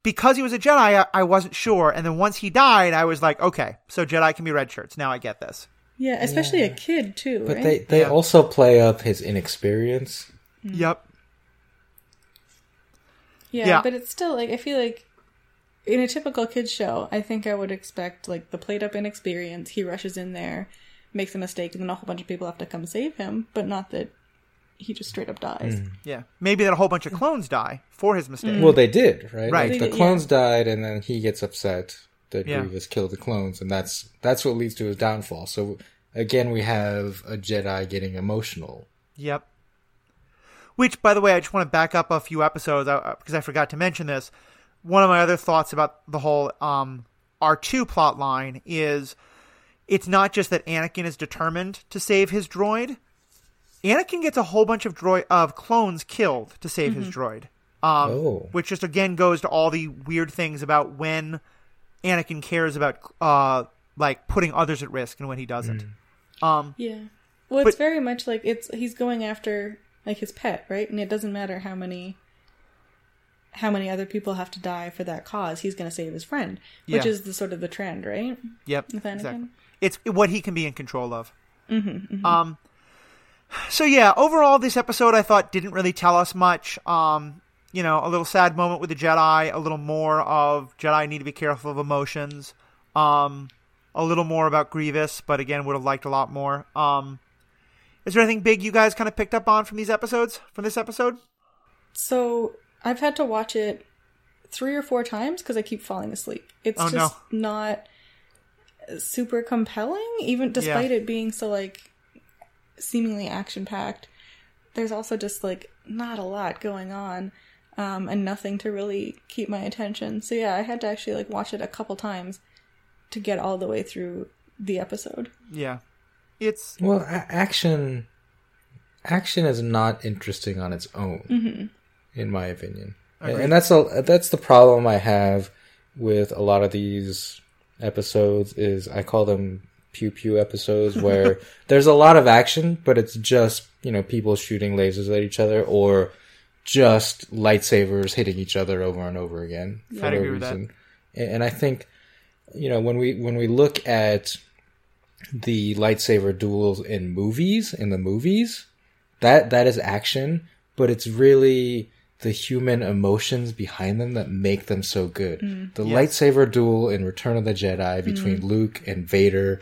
Because he was a Jedi, I, I wasn't sure, and then once he died, I was like, okay, so Jedi can be red shirts. Now I get this. yeah especially a kid too But right they they Yeah. also play up his inexperience. Mm. Yep. Yeah, Yeah. but it's still like I feel like in a typical kids show, I think I would expect like the played up inexperience. He rushes in there, makes a mistake, and then a whole bunch of people have to come save him. But not that he just straight up dies. Yeah, maybe that a whole bunch of clones die for his mistake. Well, they did, right? Right. Like, the did, clones died, and then he gets upset that Yeah. Grievous killed the clones, and that's that's what leads to his downfall. So again, we have a Jedi getting emotional. Yep. Which, by the way, I just want to back up a few episodes uh, because I forgot to mention this. One of my other thoughts about the whole um, R2 plot line is it's not just that Anakin is determined to save his droid. Anakin gets a whole bunch of droid of clones killed to save his droid. Um, Oh. which just again goes to all the weird things about when Anakin cares about uh, like putting others at risk and when he doesn't. Um, Yeah. Well, it's But- very much like it's he's going after like his pet, right? And it doesn't matter how many how many other people have to die for that cause. He's going to save his friend, which Yeah. is the sort of the trend, right? Yep, With Anakin? exactly. It's what he can be in control of. Um. So yeah, overall, this episode I thought didn't really tell us much. Um, you know, a little sad moment with the Jedi, a little more of Jedi need to be careful of emotions. Um, a little more about Grievous, but again, would have liked a lot more. Um, is there anything big you guys kind of picked up on from these episodes? From this episode? So I've had to watch it three or four times because I keep falling asleep. It's Oh, just not super compelling, even despite it being so like seemingly action packed. There's also just like not a lot going on, um, and nothing to really keep my attention. So yeah, I had to actually like watch it a couple times to get all the way through the episode. Yeah, it's Well, a- action action is not interesting on its own, in my opinion, and, and that's a that's the problem I have with a lot of these episodes. Is I call them pew pew episodes where [LAUGHS] there's a lot of action, but it's just you know people shooting lasers at each other or just lightsabers hitting each other over and over again for I'd no agree with that. reason. And, and I think you know when we when we look at the lightsaber duels in movies in the movies that that is action but it's really the human emotions behind them that make them so good. Mm. The lightsaber duel in return of the jedi between mm-hmm. luke and vader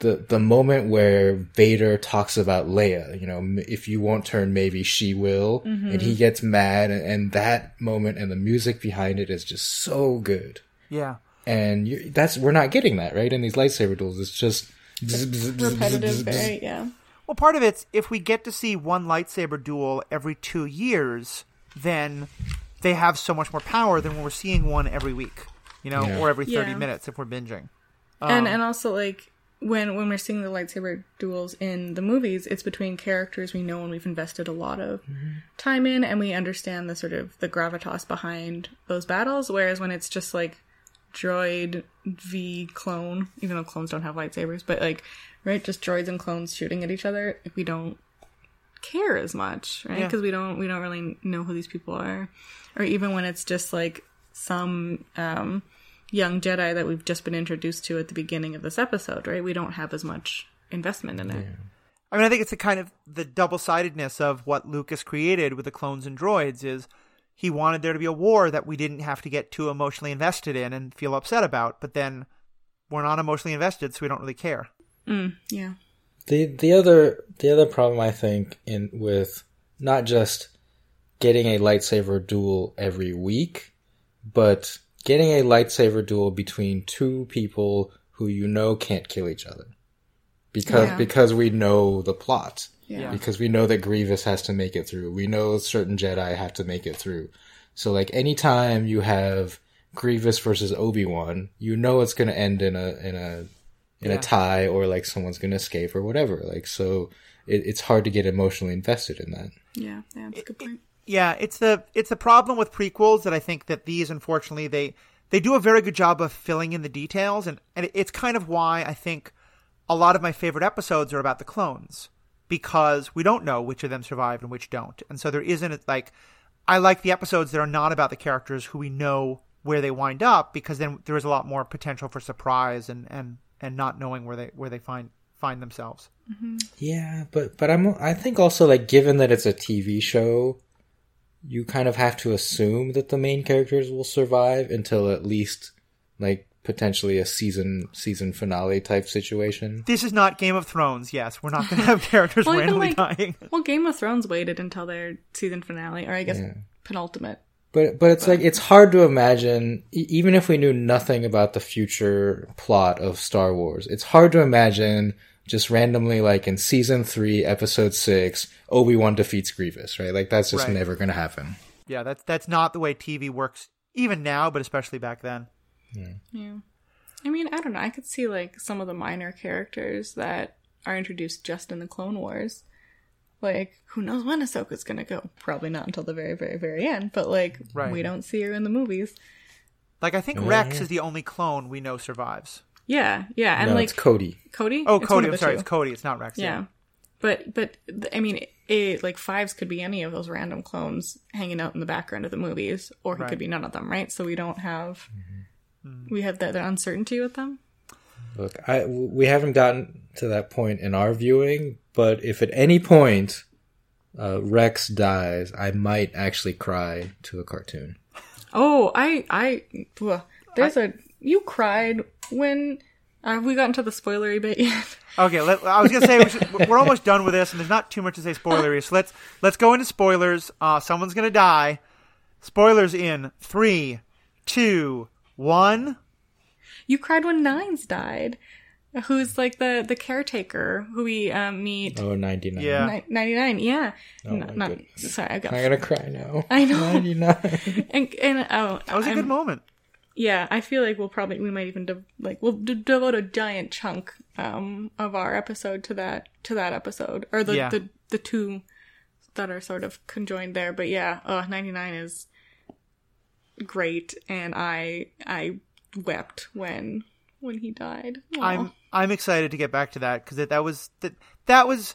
the the moment where vader talks about leia you know if you won't turn maybe she will and he mm-hmm. gets mad and, and that moment and the music behind it is just so good yeah. and you, that's we're not getting that right in these lightsaber duels. It's just Repetitive, very yeah. Well, part of it's if we get to see one lightsaber duel every two years, then they have so much more power than when we're seeing one every week, you know, Yeah. or every thirty Yeah. minutes if we're binging. and um, and also like when when we're seeing the lightsaber duels in the movies it's between characters we know and we've invested a lot of time in and we understand the sort of the gravitas behind those battles whereas when it's just like droid v clone even though clones don't have lightsabers but like right just droids and clones shooting at each other we don't care as much right? Yeah. because we don't we don't really know who these people are. Or even when it's just like some um young Jedi that we've just been introduced to at the beginning of this episode, right? We don't have as much investment in it. I mean, I think it's a kind of the double sidedness of what Lucas created with the clones and droids is he wanted there to be a war that we didn't have to get too emotionally invested in and feel upset about, but then we're not emotionally invested, so we don't really care. Mm, yeah. the the other the other problem I think in with not just getting a lightsaber duel every week, but getting a lightsaber duel between two people who you know can't kill each other. Because Yeah. because we know the plot. Yeah. Because we know that Grievous has to make it through. We know certain Jedi have to make it through. So like anytime you have Grievous versus Obi-Wan, you know it's going to end in a in a in Yeah. a tie or like someone's going to escape or whatever. Like so it, it's hard to get emotionally invested in that. Yeah. Yeah. That's a good point. Yeah, it's the it's the problem with prequels that I think that these unfortunately they they do a very good job of filling in the details and and it's kind of why I think a lot of my favorite episodes are about the clones because we don't know which of them survived and which don't. And so there isn't like I like the episodes that are not about the characters who we know where they wind up because then there is a lot more potential for surprise and and and not knowing where they where they find find themselves. Mm-hmm. Yeah, but but I'm I think also like given that it's a TV show, you kind of have to assume that the main characters will survive until at least like potentially a season season finale type situation. This is not Game of Thrones. Yes, we're not going to have [LAUGHS] characters Well, randomly like- dying. Well, Game of Thrones waited until their season finale, or I guess Yeah. penultimate. But but it's like it's hard to imagine e- even if we knew nothing about the future plot of Star Wars. It's hard to imagine just randomly like in season 3 episode 6 Obi-Wan defeats Grievous, right? Like that's just Right. never going to happen. Yeah, that's that's not the way TV works, even now, but especially back then. Yeah. I mean, I don't know. I could see like some of the minor characters that are introduced just in the Clone Wars. Like, who knows when Ahsoka's gonna go? Probably not until the very, very, very end. But like, Right. we don't see her in the movies. Like I think Yeah, Rex yeah. is the only clone we know survives. Yeah, yeah, and no, like it's Cody. Cody. Oh, It's Cody. I'm sorry, two. it's Cody. It's not Rex. Yeah. But but I mean, it, like fives could be any of those random clones hanging out in the background of the movies, or it Right. could be none of them, right? So we don't have Mm-hmm. we have that, that uncertainty with them. Look, I we haven't gotten to that point in our viewing, but if at any point uh, Rex dies, I might actually cry to a cartoon. Oh, I I ugh. there's a you cried when uh, have we gotten to the spoilery bit yet? [LAUGHS] Okay, let, I was gonna say we should, we're almost done with this, and there's not too much to say spoilery. So let's let's go into spoilers. Uh, someone's gonna die. Spoilers in three, two, one. you cried when Nines died. Who's like the the caretaker who we um, meet? Oh, 99. Yeah. Ni- 99, yeah. Oh N- my not, goodness. sorry, I got. I'm gonna cry now. I know. [LAUGHS] 99. [LAUGHS] And, and oh, That was a I'm- good moment. Yeah, I feel like we'll probably we might even de- like we'll d- devote a giant chunk um of our episode to that to that episode or the Yeah. the, the two that are sort of conjoined there. But yeah, uh, 99 is great, and I I wept when when he died. Aw. I'm I'm excited to get back to that because that, that was that that was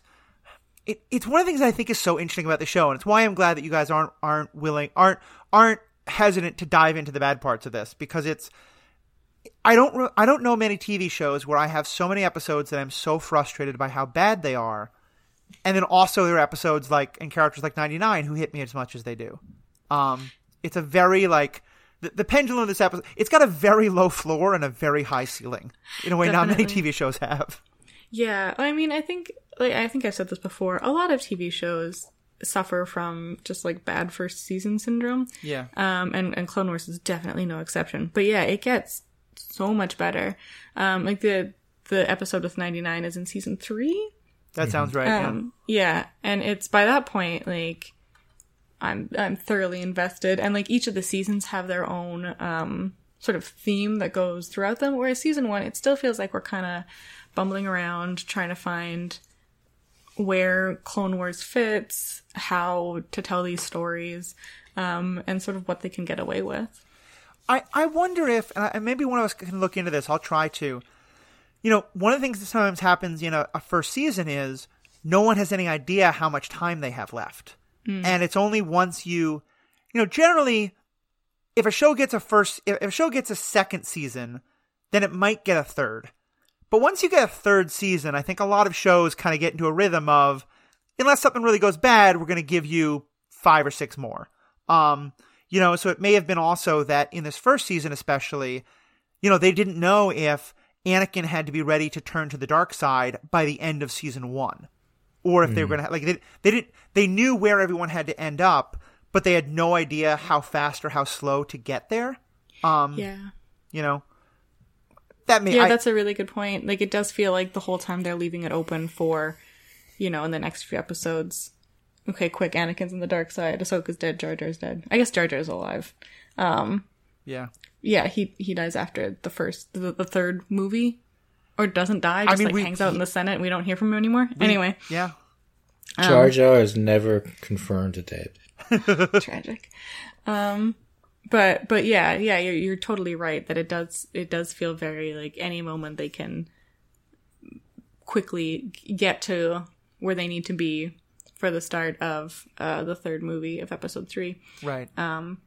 it, it's one of the things I think is so interesting about the show, and it's why I'm glad that you guys aren't aren't willing aren't aren't hesitant to dive into the bad parts of this because it's I don't I don't know many TV shows where I have so many episodes that I'm so frustrated by how bad they are, and then also there are episodes like and characters like 99 who hit me as much as they do. Um, it's a very like the, the pendulum of this episode. It's got a very low floor and a very high ceiling in a way not many TV shows have. Yeah, I mean, I think like I think I've said this before. A lot of TV shows suffer from just like bad first season syndrome. Yeah. Um, and and Clone Wars is definitely no exception. But yeah, it gets so much better. Um, like the the episode with ninety nine is in season three. That sounds right. yeah. Um, yeah, and it's by that point like I'm I'm thoroughly invested, and like each of the seasons have their own um sort of theme that goes throughout them. Whereas season one, it still feels like we're kind of bumbling around trying to find where Clone Wars fits, how to tell these stories, um, and sort of what they can get away with. I, I wonder if, and maybe one of us can look into this. I'll try to. You know, one of the things that sometimes happens in a, a first season is no one has any idea how much time they have left. And it's only once you, you know, generally, if a show gets a first, if a show gets a second season, then it might get a third. But once you get a third season, I think a lot of shows kind of get into a rhythm of, unless something really goes bad, we're going to give you five or six more. Um, you know, so it may have been also that in this first season, especially, you know, they didn't know if Anakin had to be ready to turn to the dark side by the end of season one, or if they were going to like they they didn't they knew where everyone had to end up, but they had no idea how fast or how slow to get there. Um, Yeah. you know, that may Yeah, I- that's a really good point. Like, it does feel like the whole time they're leaving it open for, you know, in the next few episodes. Okay, quick, Anakin's in the dark side. Ahsoka's dead. Jar Jar's dead. I guess Jar Jar's alive. Um, yeah. yeah, he he dies after the first, the, the third movie, or doesn't die. Just mean, like we- hangs out in the Senate. and We don't hear from him anymore. anyway, Yeah. Jar Jar is never confirmed dead. [LAUGHS] tragic. Um, but but yeah, yeah, you're you're totally right that it does it does feel very like any moment they can quickly get to where they need to be for the start of uh, the third movie of episode three. Right. Um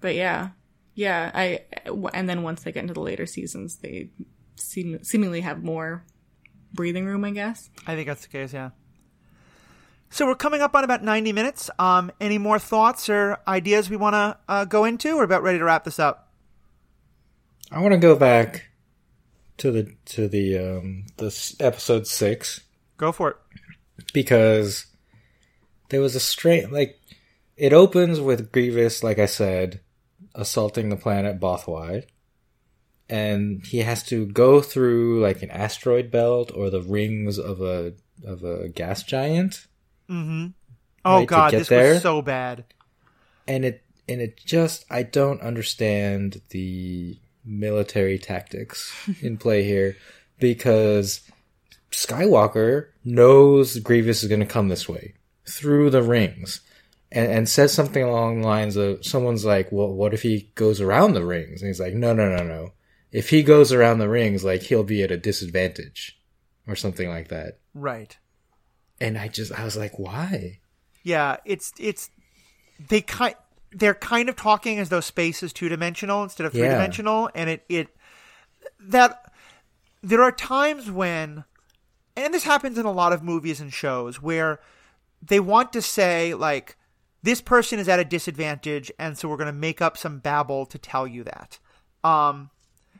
but yeah, yeah, I and then once they get into the later seasons, they seem seemingly have more breathing room, I guess. I think that's the case, yeah. So we're coming up on about 90 minutes. Um, any more thoughts or ideas we want to uh, go into? We're about ready to wrap this up. I want to go back to the to the um this episode six Go for it. because there was a straight like it opens with Grievous, like I said, assaulting the planet Bothawui, and he has to go through like an asteroid belt or the rings of a of a gas giant, Mm-hmm. Oh Right, god, this there? was so bad. and it and it just I don't understand the military tactics [LAUGHS] in play here because Skywalker knows Grievous is going to come this way through the rings and, and says something along the lines of someone's like, well, what if he goes around the rings? And he's like, no, no, no, no. If he goes around the rings, like he'll be at a disadvantage or something like that. Right. And I just, I was like, why? Yeah, it's it's they kind they're kind of talking as though space is two dimensional instead of three Yeah. dimensional, and it it that there are times when, and this happens in a lot of movies and shows where they want to say like this person is at a disadvantage, and so we're going to make up some babble to tell you that. Um,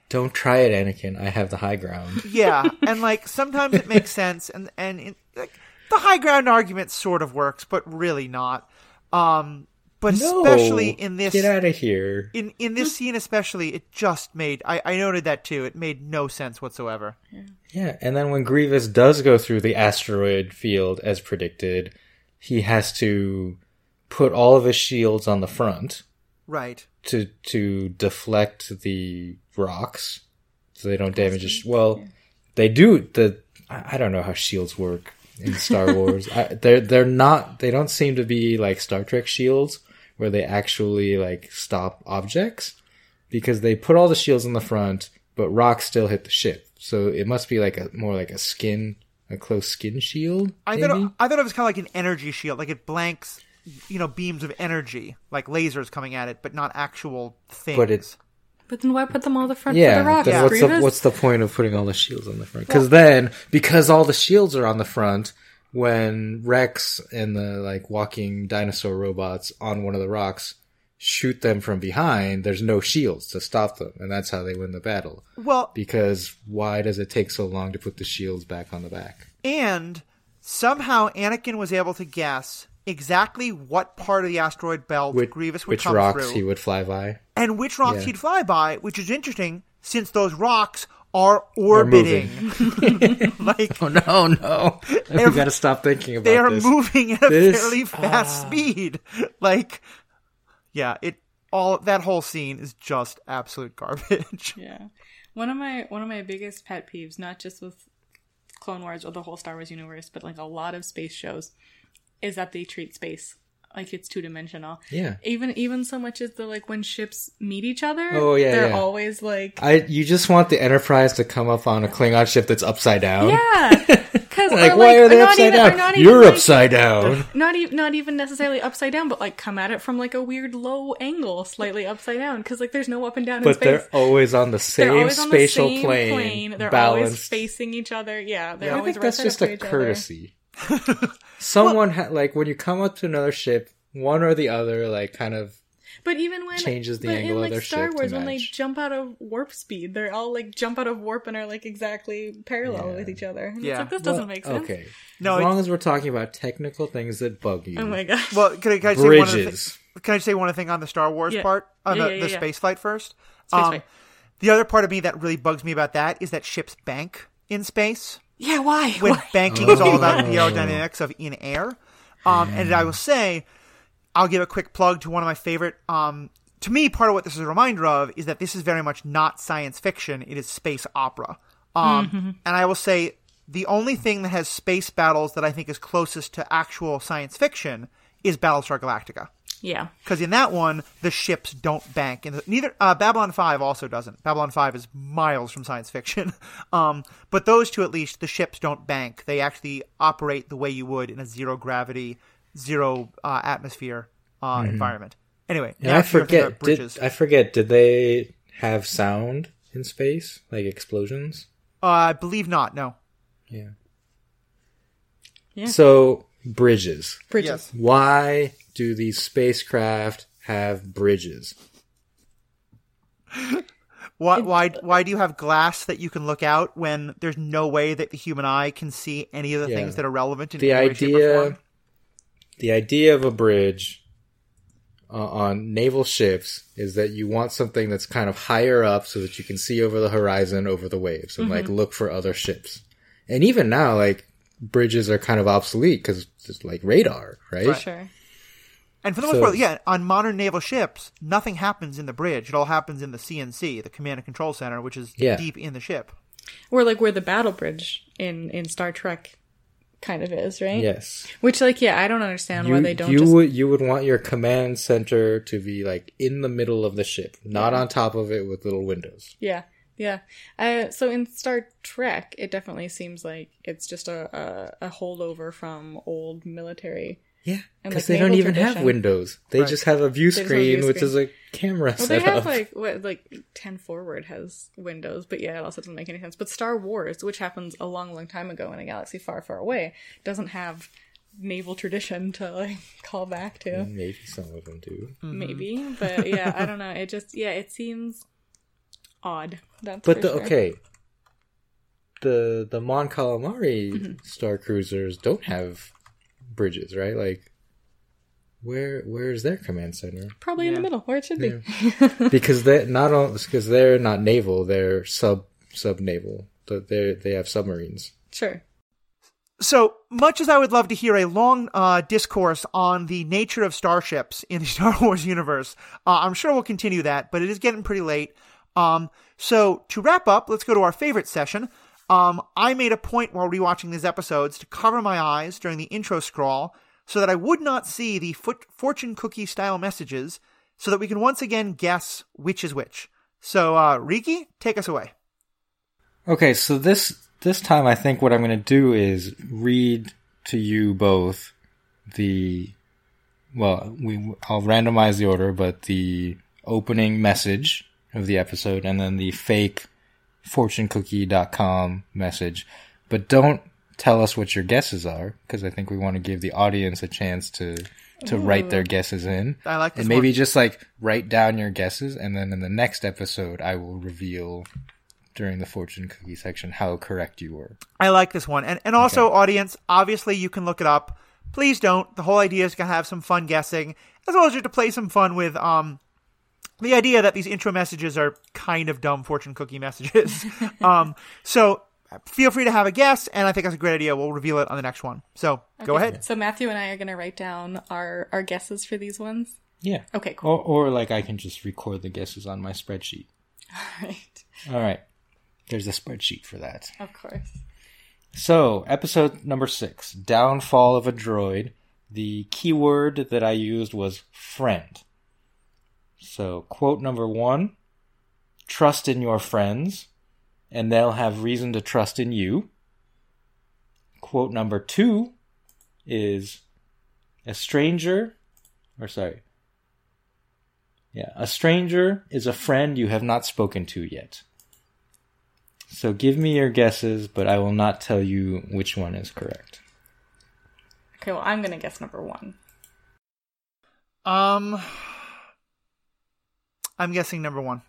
Don't try it, Anakin. I have the high ground. yeah, and like sometimes it makes sense, and and it, like the high ground argument sort of works, but really not. Um, but especially in this Get out of here. in in this scene, especially, it just made I, I noted that too. It made no sense whatsoever. Yeah, and then when Grievous does go through the asteroid field as predicted, he has to put all of his shields on the front Right. to to deflect the rocks so they don't damage his well they do the I I don't know how shields work in Star Wars. I, they're they're not they don't seem to be like Star Trek shields where they actually like stop objects because they put all the shields in the front but rocks still hit the ship. So it must be like a more like a skin a close skin shield. I maybe? thought it, I thought it was kind of like an energy shield, like it blanks, you know, beams of energy, like lasers coming at it, but not actual things. But it's But then why put them all the front yeah. for the rocks, then what's the what's the point of putting all the shields on the front? Because then because all the shields are on the front, when Rex and the like walking dinosaur robots on one of the rocks shoot them from behind, there's no shields to stop them, and that's how they win the battle. well, Because why does it take so long to put the shields back on the back? and somehow Anakin was able to guess exactly what part of the asteroid belt Which, Grievous would which come rocks through, he would fly by? and which rocks Yeah. he'd fly by, which is interesting since those rocks are orbiting. [LAUGHS] like Oh no, no! we got to stop thinking about they are this. moving at a This- ah. fairly fast speed. Like, yeah, it all that whole scene is just absolute garbage. [LAUGHS] Yeah. One of my one of my biggest pet peeves, not just with Clone Wars or the whole Star Wars universe, but like a lot of space shows, is that they treat space like it's two dimensional. Yeah. Even even so much as the like when ships meet each other, Oh, yeah, they're yeah. always like I you just want the Enterprise to come up on a Klingon ship that's upside down. Yeah. [LAUGHS] Cuz uh, Like, why are they upside even, down? You're like, upside down. [LAUGHS] not even not even necessarily upside down, but like come at it from like a weird low angle, slightly upside down, because like there's no up and down in But space. they're always on the same on the spatial same plane, They're always facing each other. Yeah, they're I always think right that's just a courtesy. other. Courtesy. Someone ha- like when you come up to another ship, one or the other like kind of But even when Changes the but angle in, of their Star ship to Wars, when they jump out of warp speed, they're all like jump out of warp and are like exactly parallel Yeah. with each other. And Yeah. it's like this doesn't make sense. Okay. No, as it- long as we're talking about technical things that bug you. Oh my gosh. Well, can I, can I say one of the Bridges. can I say one thing on the Star Wars Yeah. part on Yeah, the, yeah, the yeah, yeah. space flight first? Space Um, flight. The other part of me that really bugs me about that is that ships bank in space. Yeah, why? when Why? banking is all about [LAUGHS] the aerodynamics of in air. Um, and I will say, I'll give a quick plug to one of my favorite. Um, to me, part of what this is a reminder of is that this is very much not science fiction; it is space opera. Um, And I will say, the only thing that has space battles that I think is closest to actual science fiction is Battlestar Galactica. Yeah. Because in that one, the ships don't bank. And neither uh, Babylon Five also doesn't. Babylon Five is miles from science fiction. [LAUGHS] Um, but those two, at least, the ships don't bank. They actually operate the way you would in a zero gravity, zero uh, atmosphere uh, environment. Anyway, And I to your thing about forget. Did I forget? Did they have sound in space, like explosions? uh, I believe not. No. Yeah. Yeah. So bridges. Bridges. Yes. Why do these spacecraft have bridges? [LAUGHS] Why, why, why do you have glass that you can look out when there's no way that the human eye can see any of the Yeah. things that are relevant in the any way, idea form? the idea of a bridge uh, on naval ships is that you want something that's kind of higher up so that you can see over the horizon over the waves and like look for other ships and even now like bridges are kind of obsolete because it's like radar right, Sure. And for the most So- part, yeah, on modern naval ships, nothing happens in the bridge. It all happens in the CNC, the Command and Control Center, which is Yeah. deep in the ship. Or like where the battle bridge in in Star Trek kind of is, right? yes Which like yeah, I don't understand you, why they don't you just would you would want your command center to be like in the middle of the ship not on top of it with little windows Yeah, yeah. Uh, so in Star Trek, it definitely seems like it's just a a, a holdover from old military. yeah because like, they don't naval even have windows they Right. just have a view just a screen view which screen. is a camera Well, they setup. have like what like ten forward has windows, but yeah, it also doesn't make any sense. But Star Wars, which happens a long, long time ago in a galaxy far, far away, doesn't have naval tradition to like [LAUGHS] call back to. Maybe some of them do. Maybe, but yeah, I [LAUGHS] don't know. It just yeah, it seems odd. That's But the sure. okay, the the Mon Calamari Mm-hmm. Star Cruisers don't have bridges, right? Like, where where's their command center? Probably in the middle, where it should be. because they not only because they're not naval, they're sub sub naval. They they have submarines. Sure. So much as I would love to hear a long uh, discourse on the nature of starships in the [LAUGHS] Star Wars universe, uh, I'm sure we'll continue that, but it is getting pretty late. Um, so to wrap up, let's go to our favorite session. Um, I made a point while rewatching these episodes to cover my eyes during the intro scroll so that I would not see the foot- fortune cookie style messages, so that we can once again guess which is which. So, uh, Riki, take us away. Okay, so this this time I think what I'm going to do is read to you both the well, we I'll randomize the order, but the opening message of the episode and then the fake fortunecookie.com message. But don't tell us what your guesses are because I think we want to give the audience a chance to to write their guesses in. I like this and maybe one. just like write down your guesses and then in the next episode I will reveal during the fortune cookie section how correct you were. I like this one. And and also, audience, obviously you can look it up. Please don't. The whole idea is to have some fun guessing, as well as just to play some fun with um the idea that these intro messages are kind of dumb fortune cookie messages. [LAUGHS] um so feel free to have a guess, and I think that's a great idea. We'll reveal it on the next one. So go ahead. So Matthew and I are gonna write down our our guesses for these ones. Yeah. Okay, cool. Or, or like I can just record the guesses on my spreadsheet. [LAUGHS] All right. All right. There's a spreadsheet for that. Of course. So, episode number six Downfall of a Droid. The keyword that I used was friend. So, quote number one trust in your friends, and they'll have reason to trust in you. Quote number two is a stranger, or sorry, yeah, a stranger is a friend you have not spoken to yet. So give me your guesses, but I will not tell you which one is correct. Okay, well I'm gonna guess number one. Um, I'm guessing number one.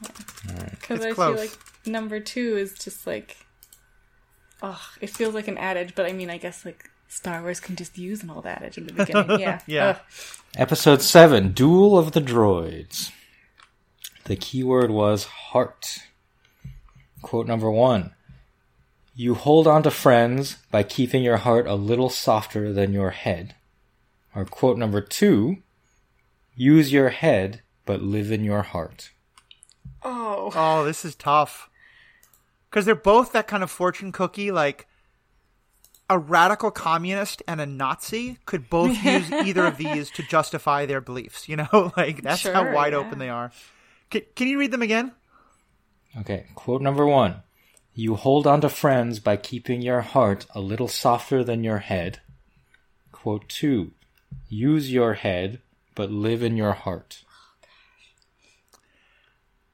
Because It's I close. feel like number two is just like, oh, it feels like an adage. But I mean, I guess like Star Wars can just use an old adage in the beginning. [LAUGHS] Yeah. Yeah. Ugh. Episode 7 Duel of the Droids. The keyword was heart. Quote number one You hold on to friends by keeping your heart a little softer than your head. Or quote number two Use your head, but live in your heart. Oh. Oh, this is tough. Because they're both that kind of fortune cookie, like a radical communist and a Nazi could both [LAUGHS] use either of these to justify their beliefs. You know, [LAUGHS] like that's how wide yeah. open they are. Can, can you read them again? Okay, quote number one. You hold on to friends by keeping your heart a little softer than your head. Quote two. Use your head, but live in your heart.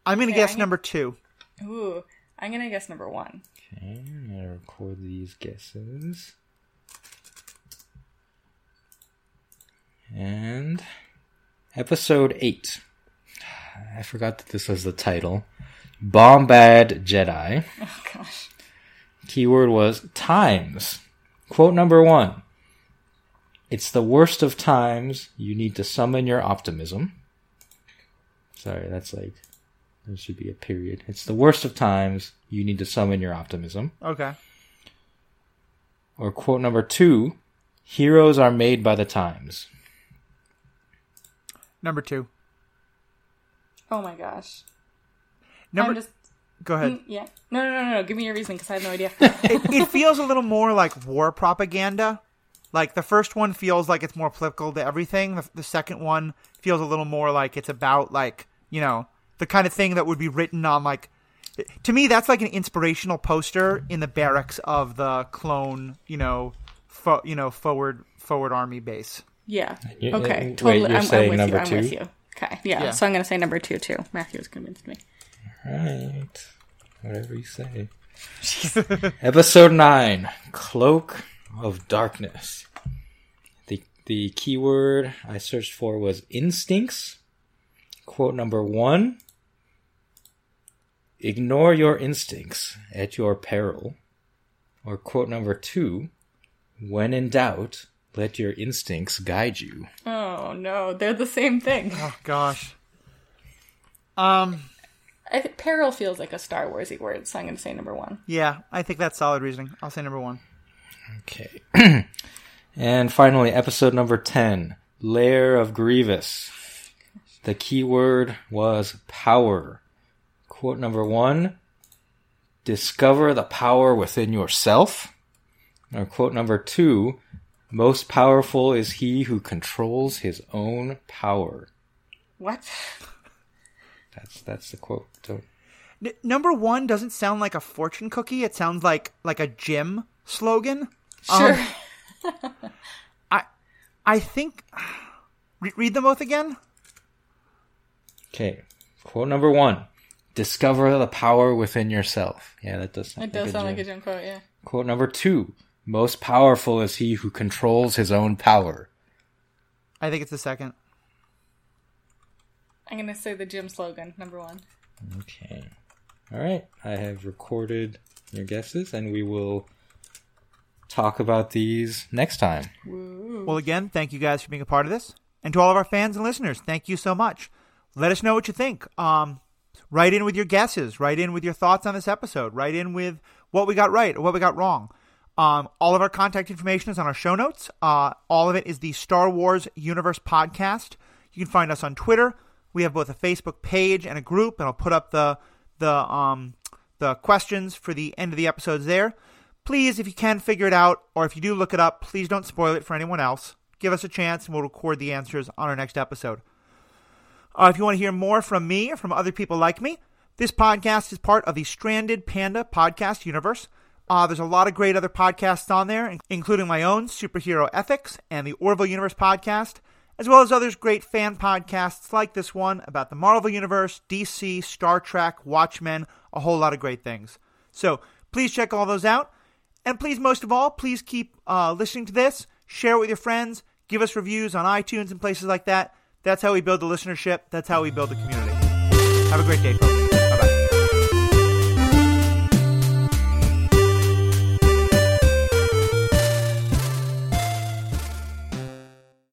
I'm going to Okay, guess I'm- number two. Ooh. I'm gonna guess number one. Okay, I'm gonna record these guesses. And episode eight. [SIGHS] I forgot that this was the title. Bombad Jedi. [LAUGHS] Oh gosh. Keyword was times. Quote number one. It's the worst of times. You need to summon your optimism. Sorry, that's like, there should be a period. It's the worst of times. You need to summon your optimism. Okay. Or quote number two. Heroes are made by the times. Number two. Oh my gosh. Number. I'm just Go ahead. Mm, yeah. No, no, no, no, no. Give me your reason because I have no idea. [LAUGHS] it, it feels a little more like war propaganda. Like the first one feels like it's more applicable to everything. The, the second one feels a little more like it's about like you know the kind of thing that would be written on like. To me, that's like an inspirational poster in the barracks of the clone, you know, fo- you know, forward forward army base. yeah. You- Okay. wait, totally. you're I'm, I'm saying with number you. I'm two? with you. Okay. Yeah. Yeah. So I'm gonna say number two too. Matthew has convinced me. Right. Whatever you say. [LAUGHS] Episode 9 Cloak of Darkness. The, the keyword I searched for was instincts. Quote number one Ignore your instincts at your peril. Or quote number two When in doubt, let your instincts guide you. Oh no, they're the same thing. [LAUGHS] Oh gosh. Um. I think peril feels like a Star Warsy word, so I'm gonna say number one. Yeah, I think that's solid reasoning. I'll say number one. Okay. [CLEARS THROAT] and finally, episode number 10 Lair of Grievous. The key word was power. Quote number one Discover the power within yourself. Or quote number two Most powerful is he who controls his own power. What? That's that's the quote. Don't- N- number one doesn't sound like a fortune cookie. It sounds like like a gym slogan. Um, sure. [LAUGHS] I I think. Re- read them both again. Okay. Quote number one Discover the power within yourself. Yeah, that does sound it does sound like a gym. gym quote. Yeah. Quote number two Most powerful is he who controls his own power. I think it's the second. I'm gonna say the gym slogan, number one. Okay. All right. I have recorded your guesses and we will talk about these next time. Well, again, thank you guys for being a part of this, and to all of our fans and listeners, thank you so much. Let us know what you think. Um, write in with your guesses. Write in with your thoughts on this episode. Write in with what we got right or what we got wrong. Um, all of our contact information is on our show notes. Uh, all of it is the Star Wars Universe podcast. You can find us on Twitter. We have both a Facebook page and a group, and I'll put up the the um, the questions for the end of the episodes there. Please, if you can figure it out, or if you do look it up, please don't spoil it for anyone else. Give us a chance, and we'll record the answers on our next episode. Uh, if you want to hear more from me or from other people like me, this podcast is part of the Stranded Panda podcast universe. Uh, there's a lot of great other podcasts on there, including my own Superhero Ethics and the Orville Universe podcast, as well as others great fan podcasts like this one about the Marvel Universe, DC, Star Trek, Watchmen, a whole lot of great things. So please check all those out. And please, most of all, please keep uh, listening to this, share it with your friends, give us reviews on iTunes and places like that. That's how we build the listenership. That's how we build the community. Have a great day, folks.